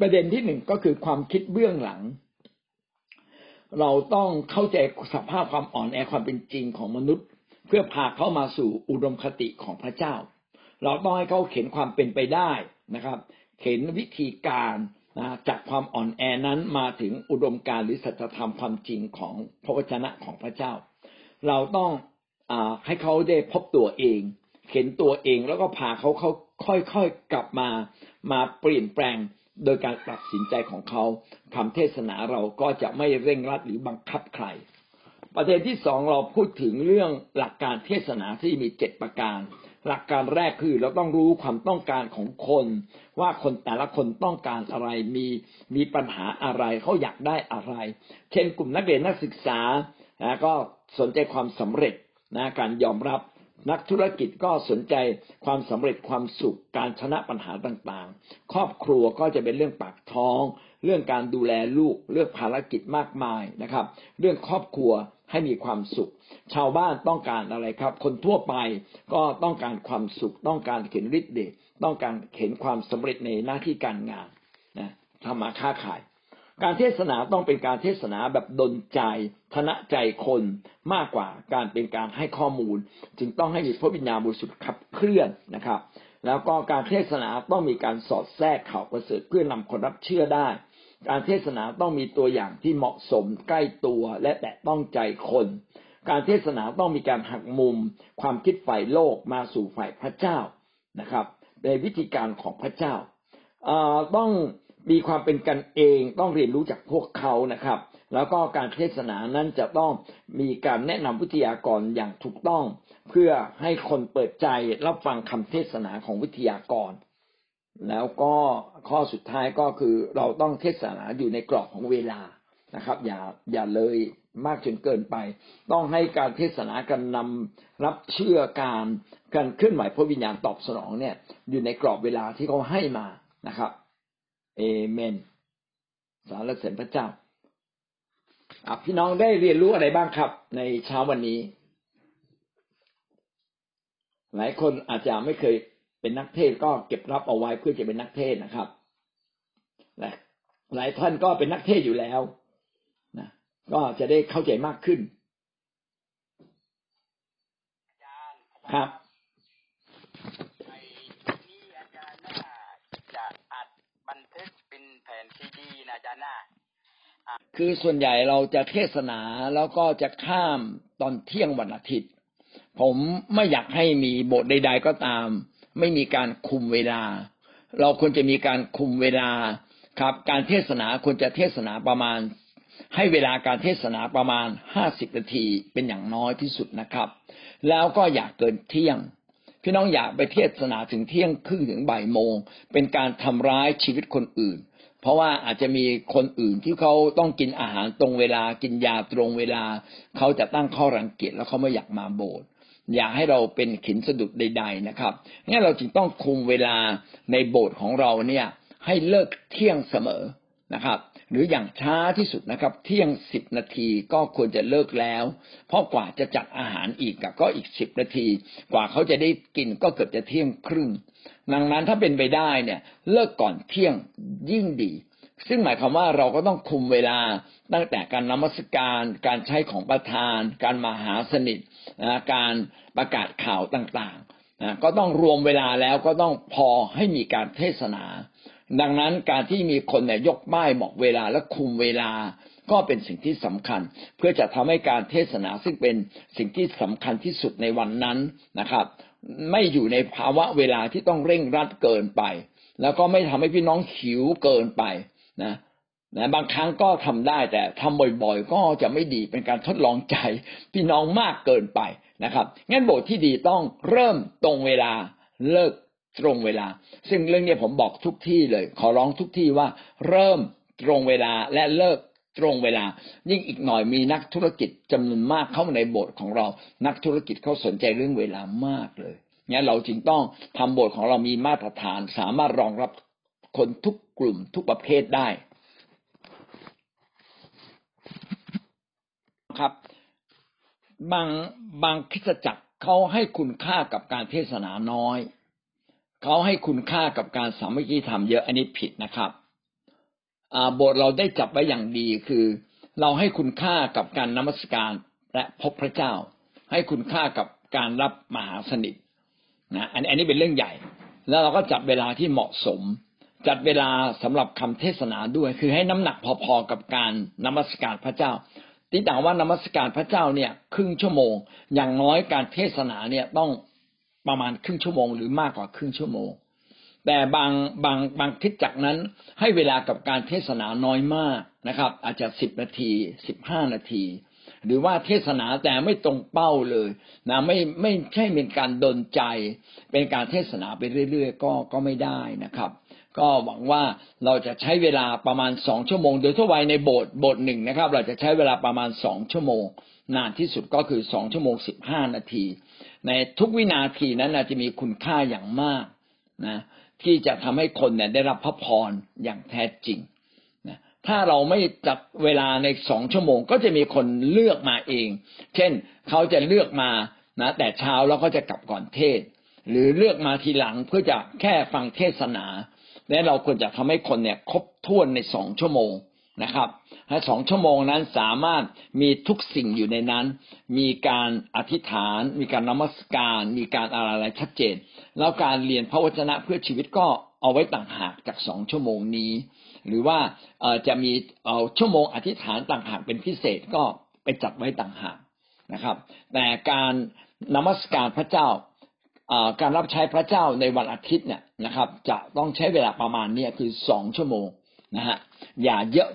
ประเด็นที่หนึ่งก็คือความคิดเบื้องหลัง เราต้องเข้าใจสภาพความอ่อนแอความเป็นจริงของมนุษย์ เพื่อพาเขามาสู่อุดมคติของพระเจ้า เราต้องให้เขาเข็นความเป็นไปได้นะครับเข็นวิธีการ นะจากความอ่อนแอนั้นมาถึงอุดมการหรือสัจธรรมความจริงของพระวจนะของพระเจ้า เราต้องอให้เขาได้พบตัวเอง เห็นตัวเองแล้วก็พาเขาเขาค่อยๆกลับมามาเปลี่ยนแปลงโดยการตัดสินใจของเขาคำเทศนาเราก็จะไม่เร่งรัดหรือบังคับใคร ประเด็นที่สองเราพูดถึงเรื่องหลักการเทศนาที่มีเจ็ดประการ หลักการแรกคือเราต้องรู้ความต้องการของคน ว่าคนแต่ละคนต้องการอะไรมีมีปัญหาอะไรเขาอยากได้อะไร เช่นกลุ่มนักเรียนนักศึกษานะก็สนใจความสำเร็จนะการยอมรับนักธุรกิจก็สนใจความสำเร็จความสุขการชนะปัญหาต่างๆ ครอบครัวก็จะเป็นเรื่องปากท้อง เรื่องการดูแลลูกเรื่องภารกิจมากมายนะครับ เรื่องครอบครัว ให้มีความสุข ชาวบ้านต้องการอะไรครับ คนทั่วไปก็ต้องการความสุข ต้องการเห็นฤทธิ์เดชต้องการเห็นความสำเร็จในหน้าที่การงานนะทำมาค้าขาย การเทศนาต้องเป็นการเทศนาแบบดนใจทนะใจคนมากกว่าการเป็นการให้ข้อมูล จึงต้องให้มีพระวิญญาณบริสุทธิ์ขับเคลื่อนนะครับ แล้วก็การเทศนาต้องมีการสอดแทรกข่าวประเสริฐเพื่อนำคนรับเชื่อได้ การเทศนาต้องมีตัวอย่างที่เหมาะสมใกล้ตัวและแตะต้องใจคน การเทศนาต้องมีการหักมุม ความคิดฝ่ายโลกมาสู่ฝ่ายพระเจ้านะครับ ในวิธีการของพระเจ้าต้องมีความเป็นกันเองต้องเรียนรู้จากพวกเขานะครับ แล้วก็การเทศนานั้นจะต้องมีการแนะนำวิทยากรอย่างถูกต้อง เพื่อให้คนเปิดใจรับฟังคำเทศนาของวิทยากร แล้วก็ข้อสุดท้ายก็คือเราต้องเทศนาอยู่ในกรอบของเวลานะครับ อย่าอย่าเลยมากจนเกินไป ต้องให้การเทศนาการนำรับเชื่อการการเคลื่อนไหวพระวิญญาณตอบสนองเนี่ย อยู่ในกรอบเวลาที่เขาให้มานะครับเอเมน สารเสริญพระเจ้าพี่น้องได้เรียนรู้อะไรบ้างครับ ในเช้าวันนี้ หลายคนอาจจะไม่เคย เป็นนักเทศก็เก็บรับเอาไว้เพื่อจะเป็นนักเทศนะครับและหลายท่านก็เป็นนักเทศอยู่แล้วนะก็จะได้เข้าใจมากขึ้นครับจะอัดบันทึกเป็นแผ่นซีดีนะอาจารย์นะคือส่วนใหญ่เราจะเทศนาแล้วก็จะข้ามตอนเที่ยงวันอาทิตย์ ผมไม่อยากให้มีบทใด ๆ ก็ตาม ไม่มีการคุมเวลา เราควรจะมีการคุมเวลาครับ การเทศนาควรจะเทศนาประมาณ ให้เวลาการเทศนาประมาณห้าสิบนาทีเป็นอย่างน้อยที่สุดนะครับ แล้วก็อย่าเกินเที่ยง พี่น้องอย่าไปเทศนาถึงเที่ยงครึ่งถึงบ่ายโมง เป็นการทำร้ายชีวิตคนอื่น เพราะว่าอาจจะมีคนอื่นที่เขาต้องกินอาหารตรงเวลากินยาตรงเวลา เขาจะตั้งข้อรังเกียจแล้วเขาไม่อยากมาโบสถ์ อย่าให้เราเป็นขินสะดุดใด ๆนะครับงั้นเราจึงต้องคุมเวลาในโบสถ์ของเราเนี่ยให้เลิกเที่ยงเสมอนะครับ หรืออย่างช้าที่สุดนะครับ เที่ยงสิบนาทีก็ควรจะเลิกแล้ว เพราะกว่าจะจัดอาหารอีกก็อีกสิบนาที กว่าเขาจะได้กินก็เกือบจะเที่ยงครึ่งดังนั้นถ้าเป็นไปได้เนี่ย เลิกก่อนเที่ยงยิ่งดี ซึ่งหมายความว่าเราก็ต้องคุมเวลาตั้งแต่การนมัสการ การใช้ของประธาน การมาหาสนิทนะการประกาศข่าวต่างๆนะก็ต้องรวมเวลาแล้วก็ต้องพอให้มีการเทศนา ดังนั้นการที่มีคนเนี่ยยกป้ายบอกเวลาและคุมเวลาก็เป็นสิ่งที่สำคัญ เพื่อจะทำให้การเทศนาซึ่งเป็นสิ่งที่สำคัญที่สุดในวันนั้นนะครับ ไม่อยู่ในภาวะเวลาที่ต้องเร่งรัดเกินไป แล้วก็ไม่ทำให้พี่น้องหิวเกินไป นะนะบางครั้งก็ทำได้แต่ทำบ่อยๆ ก็จะไม่ดีเป็นการทดลองใจพี่น้องมากเกินไปนะครับ งั้นโบสถ์ที่ดีต้องเริ่มตรงเวลาเลิกตรงเวลา ซึ่งเรื่องนี้ผมบอกทุกที่เลย ขอร้องทุกที่ว่าเริ่มตรงเวลาและเลิกตรงเวลา ยิ่งอีกหน่อยมีนักธุรกิจจำนวนมากเข้ามาในโบสถ์ของเรา นักธุรกิจเขาสนใจเรื่องเวลามากเลยเนี่ยเราจึงต้องทำโบสถ์ของเรามีมาตรฐานสามารถรองรับ คนทุกกลุ่มทุกประเภทได้ครับ บางบางคริสจักรเขาให้คุณค่ากับการเทศนาน้อยเขาให้คุณค่ากับการสามัคคีธรรมเยอะอันนี้ผิดนะครับโบสถ์เราได้จับไว้อย่างดีคือ เราให้คุณค่ากับการนมัสการและพบพระเจ้า ให้คุณค่ากับการรับมหาสนิทนะอันนี้เป็นเรื่องใหญ่ แล้วเราก็จัดเวลาที่เหมาะสม จัดเวลาสำหรับคำเทศนาด้วย คือให้น้ำหนักพอๆกับการนมัสการพระเจ้าที่ต่างว่านมัสการพระเจ้าเนี่ย ครึ่งชั่วโมง อย่างน้อยการเทศนาเนี่ยต้องประมาณครึ่งชั่วโมง หรือมากกว่าครึ่งชั่วโมง แต่บางบางบางทิศจักนั้น ให้เวลากับการเทศนาน้อยมากนะครับ อาจจะสิบนาทีสิบห้านาที หรือว่าเทศนาแต่ไม่ตรงเป้าเลยนะไม่ไม่ใช่เป็นการดนใจ เป็นการเทศนาไปเรื่อยๆ ก็ก็ไม่ได้นะครับ ก็หวังว่าเราจะใช้เวลาประมาณสองชั่วโมง โดยทั่วไปในโบสถ์โบสถ์หนึ่งนะครับ เราจะใช้เวลาประมาณสองชั่วโมง นานที่สุดก็คือสองชั่วโมงสิบห้านาที ในทุกวินาทีนั้นจะมีคุณค่าอย่างมากนะที่จะทำให้คนเนี่ยได้รับพระพรอย่างแท้จริงนะถ้าเราไม่จัดเวลาในสองชั่วโมง ก็จะมีคนเลือกมาเอง เช่นเขาจะเลือกมานะแต่เช้าแล้วก็จะกลับก่อนเทศ หรือเลือกมาทีหลังเพื่อจะแค่ฟังเทศนา และเราควรจะทำให้คนเนี่ยครบถ้วนในสองชั่วโมงนะครับให้สองชั่วโมงนั้นสามารถมีทุกสิ่งอยู่ในนั้น มีการอธิษฐาน มีการนมัสการ มีการอะไรชัดเจน แล้วการเรียนพระวจนะเพื่อชีวิตก็เอาไว้ต่างหากจากสองชั่วโมงนี้ หรือว่าจะมีเอาชั่วโมงอธิษฐานต่างหากเป็นพิเศษก็ไปจัดไว้ต่างหากนะครับ แต่การนมัสการพระเจ้า การรับใช้พระเจ้าในวันอาทิตย์เนี่ยนะครับ จะต้องใช้เวลาประมาณนี้คือสองชั่วโมงนะฮะอย่าเยอะ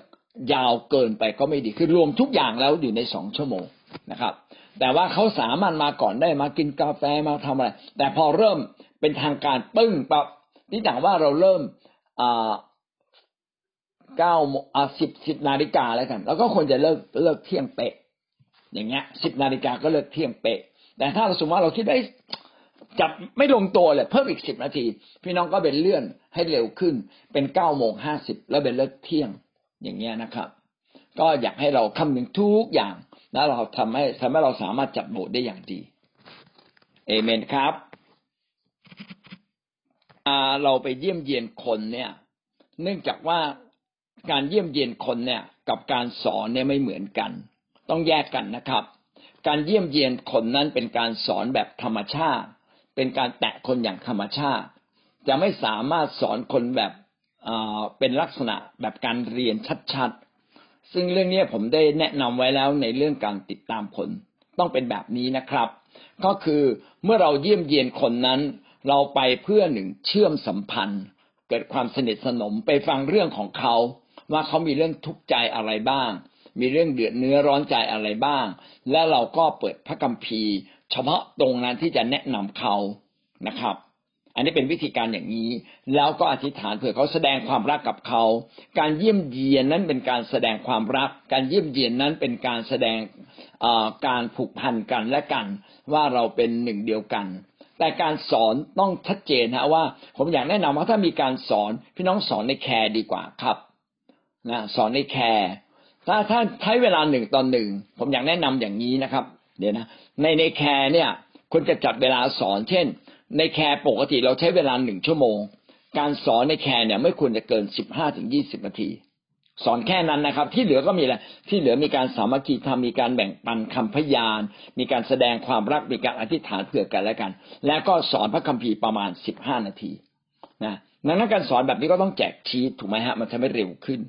ยาวเกินไปก็ไม่ดีคือรวมทุกอย่างแล้วอยู่ในสองชั่วโมงนะครับ แต่ว่าเขาสามารถมาก่อนได้มากินกาแฟมาทำอะไร แต่พอเริ่มเป็นทางการปึ้งปั๊บนี่ต่างว่าเราเริ่มอ่าเก้าอ่าสิบสิบนาฬิกาแล้วกัน แล้วก็ควรจะเลิกเลิกเที่ยงเป๊ะอย่างเงี้ยสิบนาฬิกาก็เลิกเที่ยงเป๊ะแต่ถ้าเราสมมติว่าเราคิดได้ จับไม่ลงตัวเลยเพิ่มอีกสิบนาที พี่น้องก็เป็นเลื่อนให้เร็วขึ้น เป็นเก้าโมงห้าสิบแล้วเป็นเลิกเที่ยงอย่างเงี้ยนะครับ ก็อยากให้เราคำนึงทุกอย่าง แล้วเราทำให้ทำให้เราสามารถจัดโบสได้อย่างดีเอเมนครับเราไปเยี่ยมเยียนคนเนี่ย เนื่องจากว่าการเยี่ยมเยียนคนเนี่ย กับการสอนเนี่ยไม่เหมือนกัน ต้องแยกกันนะครับ การเยี่ยมเยียนคนนั้นเป็นการสอนแบบธรรมชาติ เป็นการแตะคนอย่างธรรมชาติ จะไม่สามารถสอนคนแบบเป็นลักษณะแบบการเรียนชัดๆ ซึ่งเรื่องนี้ผมได้แนะนำไว้แล้วในเรื่องการติดตามผลต้องเป็นแบบนี้นะครับ ก็คือเมื่อเราเยี่ยมเยียนคนนั้น เราไปเพื่อหนึ่งเชื่อมสัมพันธ์ เกิดความสนิทสนมไปฟังเรื่องของเขา ว่าเขามีเรื่องทุกข์ใจอะไรบ้าง มีเรื่องเดือดเนื้อร้อนใจอะไรบ้าง และเราก็เปิดพระคัมภีร์ เฉพาะตรงนั้นที่จะแนะนำเขานะครับ อันนี้เป็นวิธีการอย่างนี้ แล้วก็อธิษฐานเผื่อเขาแสดงความรักกับเขา การเยี่ยมเยียนนั้นเป็นการแสดงความรัก การเยี่ยมเยียนนั้นเป็นการแสดงการผูกพันกันและกัน ว่าเราเป็นหนึ่งเดียวกัน แต่การสอนต้องชัดเจนนะว่า ผมอยากแนะนำว่าถ้ามีการสอนพี่น้องสอนใน care ดีกว่าครับนะสอนใน care ถ้าถ้าใช้เวลาหนึ่งตอนหนึ่งผมอยากแนะนำอย่างนี้นะครับ เดี๋ยวนะในใน care เนี่ยคุณจะจัดเวลาสอน เช่น ใน care ปกติเราใช้เวลาหนึ่งชั่วโมง การสอนใน care เนี่ยไม่ควรจะเกินสิบห้าถึงยี่สิบนาที สอนแค่นั้นนะครับ ที่เหลือก็มีแหละที่เหลือมีการสามัคคีทำมีการแบ่งปันคำพยาน มีการแสดงความรักมีการอธิษฐานเผื่อกันและกัน แล้วก็สอนพระคัมภีร์ประมาณสิบห้านาทีนะดังนั้นการสอนแบบนี้ก็ต้องแจกชีตถูกไหมฮะ มันทำให้เร็วขึ้น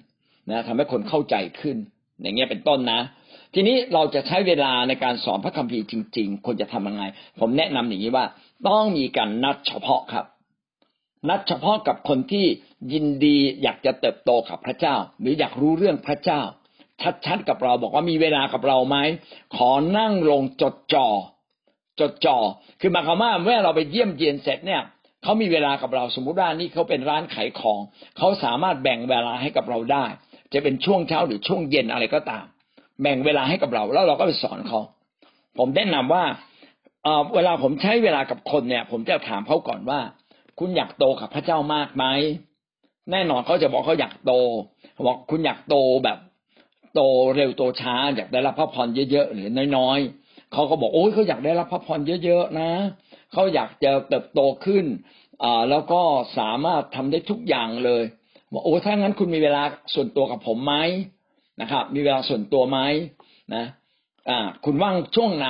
นะทำให้คนเข้าใจขึ้น อย่างเงี้ยเป็นต้นนะ ทีนี้เราจะใช้เวลาในการสอนพระคัมภีร์จริง ๆควรจะทำยังไง ผมแนะนำอย่างนี้ว่า ต้องมีการนัดเฉพาะครับ นัดเฉพาะกับคนที่ยินดีอยากจะเติบโตกับพระเจ้า หรืออยากรู้เรื่องพระเจ้า ชัดๆกับเราบอกว่ามีเวลากับเราไหมขอนั่งลงจดจอ่อจดจ่อคือหมายความว่าเมื่อเราไปเยี่ยมเยียนเสร็จเนี่ยเขามีเวลากับเราสมมุติว่านี่เขาเป็นร้านขายของ เขาสามารถแบ่งเวลาให้กับเราได้ จะเป็นช่วงเช้าหรือช่วงเย็นอะไรก็ตาม แบ่งเวลาให้กับเรา แล้วเราก็ไปสอนเขา ผมแนะนำว่าเวลาผมใช้เวลากับคนเนี่ย ผมจะถามเขาก่อนว่า คุณอยากโตกับพระเจ้ามากไหมแน่นอนเขาจะบอกเขาอยากโตบอกคุณอยากโตแบบ โตเร็วโตช้า อยากได้รับพระพรเยอะๆหรือน้อยๆเขาก็บอกโอ้ยเขาอยากได้รับพระพรเยอะๆนะเขาอยากจะเติบโตขึ้นอ่าแล้วก็สามารถทำได้ทุกอย่างเลยบอกโอ้ถ้างั้นคุณมีเวลาส่วนตัวกับผมไหม นะครับ มีเวลาส่วนตัวไหมนะอ่าคุณว่างช่วงไหน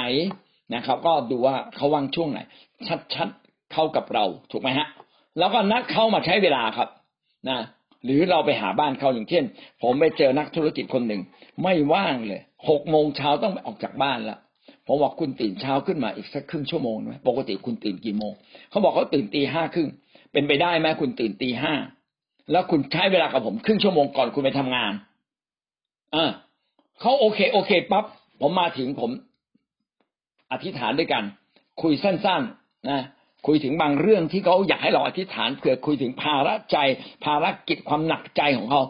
นะครับ ก็ดูว่าเขาว่างช่วงไหน ชัดๆเข้ากับเราถูกไหมฮะ แล้วก็นัดเข้ามาใช้เวลาครับนะหรือเราไปหาบ้านเขาอย่างเช่น ผมไปเจอนักธุรกิจคนหนึ่ง ไม่ว่างเลยหกโมงเช้าต้องออกจากบ้านแล้วผมบอกคุณตื่นเช้าขึ้นมาอีกสักครึ่งชั่วโมงไหมปกติคุณตื่นกี่โมงเขาบอกเขาตื่นตีห้าครึ่งเป็นไปได้ไหมคุณตื่นตีห้าแล้วคุณใช้เวลากับผมครึ่งชั่วโมงก่อนคุณไปทำงาน อ่าเขาโอเคโอเคปั๊บผมมาถึงผม อธิษฐานด้วยกัน คุยสั้นๆนะคุยถึงบางเรื่องที่เขาอยากให้เราอธิษฐานเผื่อคุยถึงภาระใจ ภารกิจความหนักใจของเขา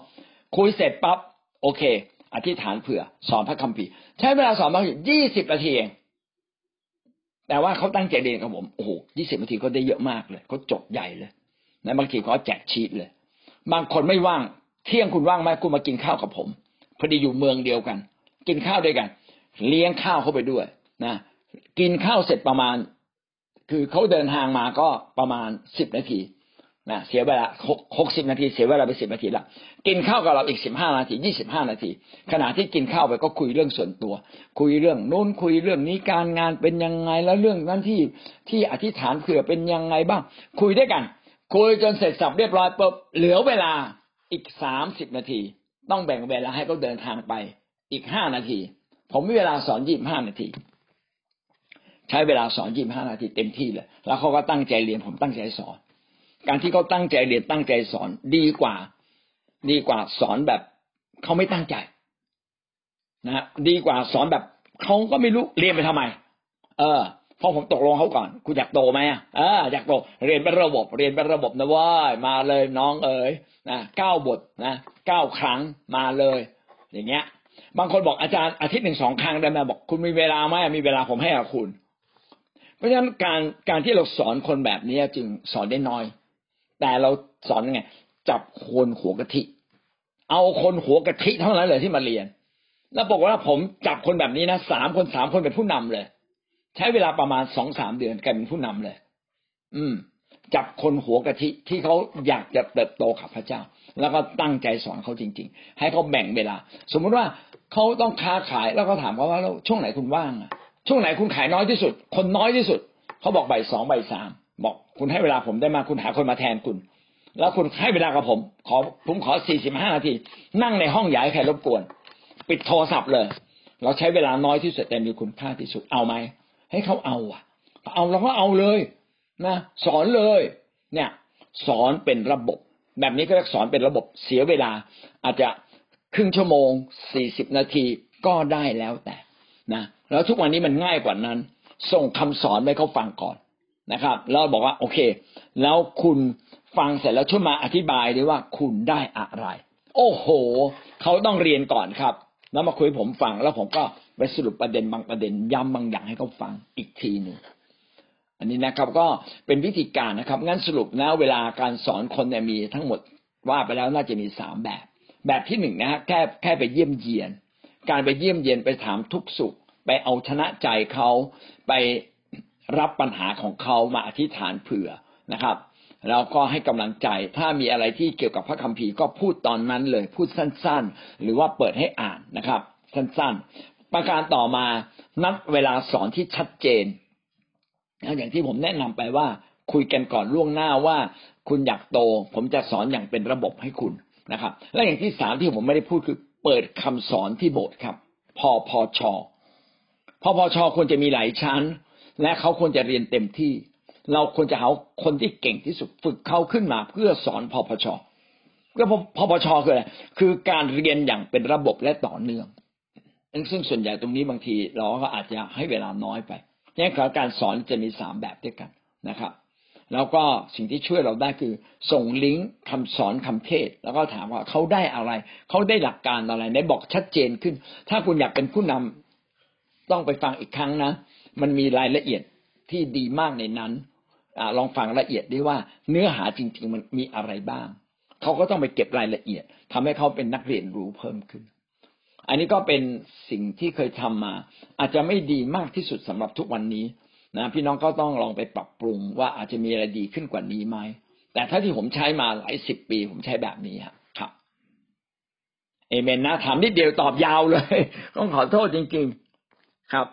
คุยเสร็จปั๊บโอเค อธิษฐานเผื่อ สอนพระคัมภีร์ใช้เวลาสอนมายี่สิบนาทีเองแต่ว่าเขาตั้งใจเรียนกับผมโอ้โหยี่สิบนาทีเขาได้เยอะมากเลยเขาจบใหญ่เลยนะบางทีเขาแจกชีตเลย บางคนไม่ว่าง เที่ยงคุณว่างไหมคุณมากินข้าวกับผม พอดีอยู่เมืองเดียวกัน กินข้าวด้วยกัน เลี้ยงข้าวเข้าไปด้วยนะกินข้าวเสร็จประมาณ คือเขาเดินทางมาก็ประมาณสิบนาทีนะเสียเวลาหกสิบนาที เสียเวลาไปสิบนาทีละกินข้าวกับเราอีกสิบห้านาทียี่สิบห้านาที ขณะที่กินข้าวไปก็คุยเรื่องส่วนตัว คุยเรื่องโน้นคุยเรื่องนี้การงานเป็นยังไงแล้วเรื่องนั้นที่ที่อธิษฐานเผื่อเป็นยังไงบ้าง คุยด้วยกัน คุยจนเสร็จสับเรียบร้อยปุ๊บเหลือเวลาอีกสามสิบนาที ต้องแบ่งเวลาให้เขาเดินทางไปอีกห้านาที ผมมีเวลาสอนยี่บห้านาที ใช้เวลาสอนยี่บห้านาทีเต็มที่เลย แล้วเขาก็ตั้งใจเรียนผมตั้งใจสอน การที่เขาตั้งใจเรียนตั้งใจสอนดีกว่า ดีกว่าสอนแบบเขาไม่ตั้งใจนะดีกว่าสอนแบบเขาก็ไม่รู้เรียนไปทำไม เออ พอผมตกลงเขาก่อน คุณอยากโตไหมอะอยากโต เรียนเป็นระบบ เรียนเป็นระบบนะว่ามาเลยน้องเอ๋ยนะเก้าบทนะเก้าครั้งมาเลย อย่างเงี้ย บางคนบอกอาจารย์อาทิตย์หนึ่งสองครั้งได้ไหมบอกคุณมีเวลาไหมมีเวลาผมให้กับคุณ เพราะฉะนั้นการการที่เราสอนคนแบบนี้จึงสอนได้น้อย แต่เราสอนยังไง จับคนหัวกะทิ เอาคนหัวกะทิเท่านั้นเลยที่มาเรียน แล้วบอกว่าผมจับคนแบบนี้นะสามคนสามคนเป็นผู้นำเลย ใช้เวลาประมาณสองสามเดือนกลายเป็นผู้นำเลย อืม จับคนหัวกะทิที่เขาอยากจะเติบโตกับพระเจ้า แล้วก็ตั้งใจสอนเขาจริง ๆ ให้เขาแบ่งเวลา สมมุติว่าเขาต้องค้าขายแล้วก็ถามเขาว่าแล้วช่วงไหนคุณว่างอะช่วงไหนคุณขายน้อยที่สุด คนน้อยที่สุดเขาบอกใบสองใบสามบอกคุณให้เวลาผมได้มาคุณหาคนมาแทนคุณ แล้วคุณให้เวลากับผม ขอผมขอสี่สิบห้านาที นั่งในห้องใหญ่ใครรบกวน ปิดโทรศัพท์เลย เราใช้เวลาน้อยที่สุดแต่มีคุณค่าที่สุดเอาไหม ให้เขาเอาอะ เอาเราก็เอาเลยนะสอนเลย เนี่ย สอนเป็นระบบ แบบนี้ก็เรียกสอนเป็นระบบเสียเวลา อาจจะครึ่งชั่วโมงสี่สิบนาทีก็ได้แล้วแต่นะแล้วทุกวันนี้มันง่ายกว่านั้น ส่งคำสอนไปเขาฟังก่อนนะครับ แล้วบอกว่า โอเค แล้วคุณฟังเสร็จแล้วช่วยมาอธิบายด้วยว่าคุณได้อะไร โอ้โห เขาต้องเรียนก่อนครับ แล้วมาคุยผมฟัง แล้วผมก็ไปสรุปประเด็นบางประเด็นย้ำบางอย่างให้เขาฟังอีกทีหนึ่งอันนี้นะครับก็เป็นวิธีการนะครับ งั้นสรุปนะเวลาการสอนคนเนี่ยมีทั้งหมดว่าไปแล้วน่าจะมีสามแบบ แบบที่หนึ่งนะฮะแค่แค่ไปเยี่ยมเยียน การไปเยี่ยมเยียนไปถามทุกสุข ไปเอาชนะใจเขาไปรับปัญหาของเขามาอธิษฐานเผื่อนะครับ แล้วก็ให้กำลังใจ ถ้ามีอะไรที่เกี่ยวกับพระคัมภีร์ก็พูดตอนนั้นเลย พูดสั้นๆ หรือว่าเปิดให้อ่านนะครับ สั้นๆ ประการต่อมานัดเวลาสอนที่ชัดเจนอย่างที่ผมแนะนำไปว่า คุยกันก่อนล่วงหน้าว่า คุณอยากโต ผมจะสอนอย่างเป็นระบบให้คุณนะครับ และอย่างที่สามที่ผมไม่ได้พูดคือเปิดคำสอนที่โบสถ์ครับ พอพอชอพอพอชอควรจะมีหลายชั้น และเขาควรจะเรียนเต็มที่ เราควรจะเอาคนที่เก่งที่สุดฝึกเขาขึ้นมาเพื่อสอนพอพชอเพื่อพพชคืออะไรคือการเรียนอย่างเป็นระบบและต่อเนื่อง ซึ่งส่วนใหญ่ตรงนี้บางทีเราก็อาจจะให้เวลาน้อยไปนี่คือการสอนจะมีสามแบบด้วยกันนะครับ แล้วก็สิ่งที่ช่วยเราได้คือ ส่งลิงก์คำสอนคำเทศ แล้วก็ถามว่าเขาได้อะไร เขาได้หลักการอะไรได้บอกชัดเจนขึ้น ถ้าคุณอยากเป็นผู้นำต้องไปฟังอีกครั้งนะ มันมีรายละเอียด ที่ดีมากในนั้นอลองฟังละเอียดได้ว่าเนื้อหาจริง ๆ มันมีอะไรบ้าง เขาก็ต้องไปเก็บรายละเอียดทำให้เขาเป็นนักเรียนรู้เพิ่มขึ้น อันนี้ก็เป็นสิ่งที่เคยทำมา อาจจะไม่ดีมากที่สุดสำหรับทุกวันนี้นะพี่น้องก็ต้องลองไปปรับปรุงว่าอาจจะมีอะไรดีขึ้นกว่านี้ไหมแต่ถ้าที่ผมใช้มาหลายสิบปี ผมใช้แบบนี้ครับเอเมนนะถามนิดเดียวตอบยาวเลยต้องขอโทษจริง ๆ ครับ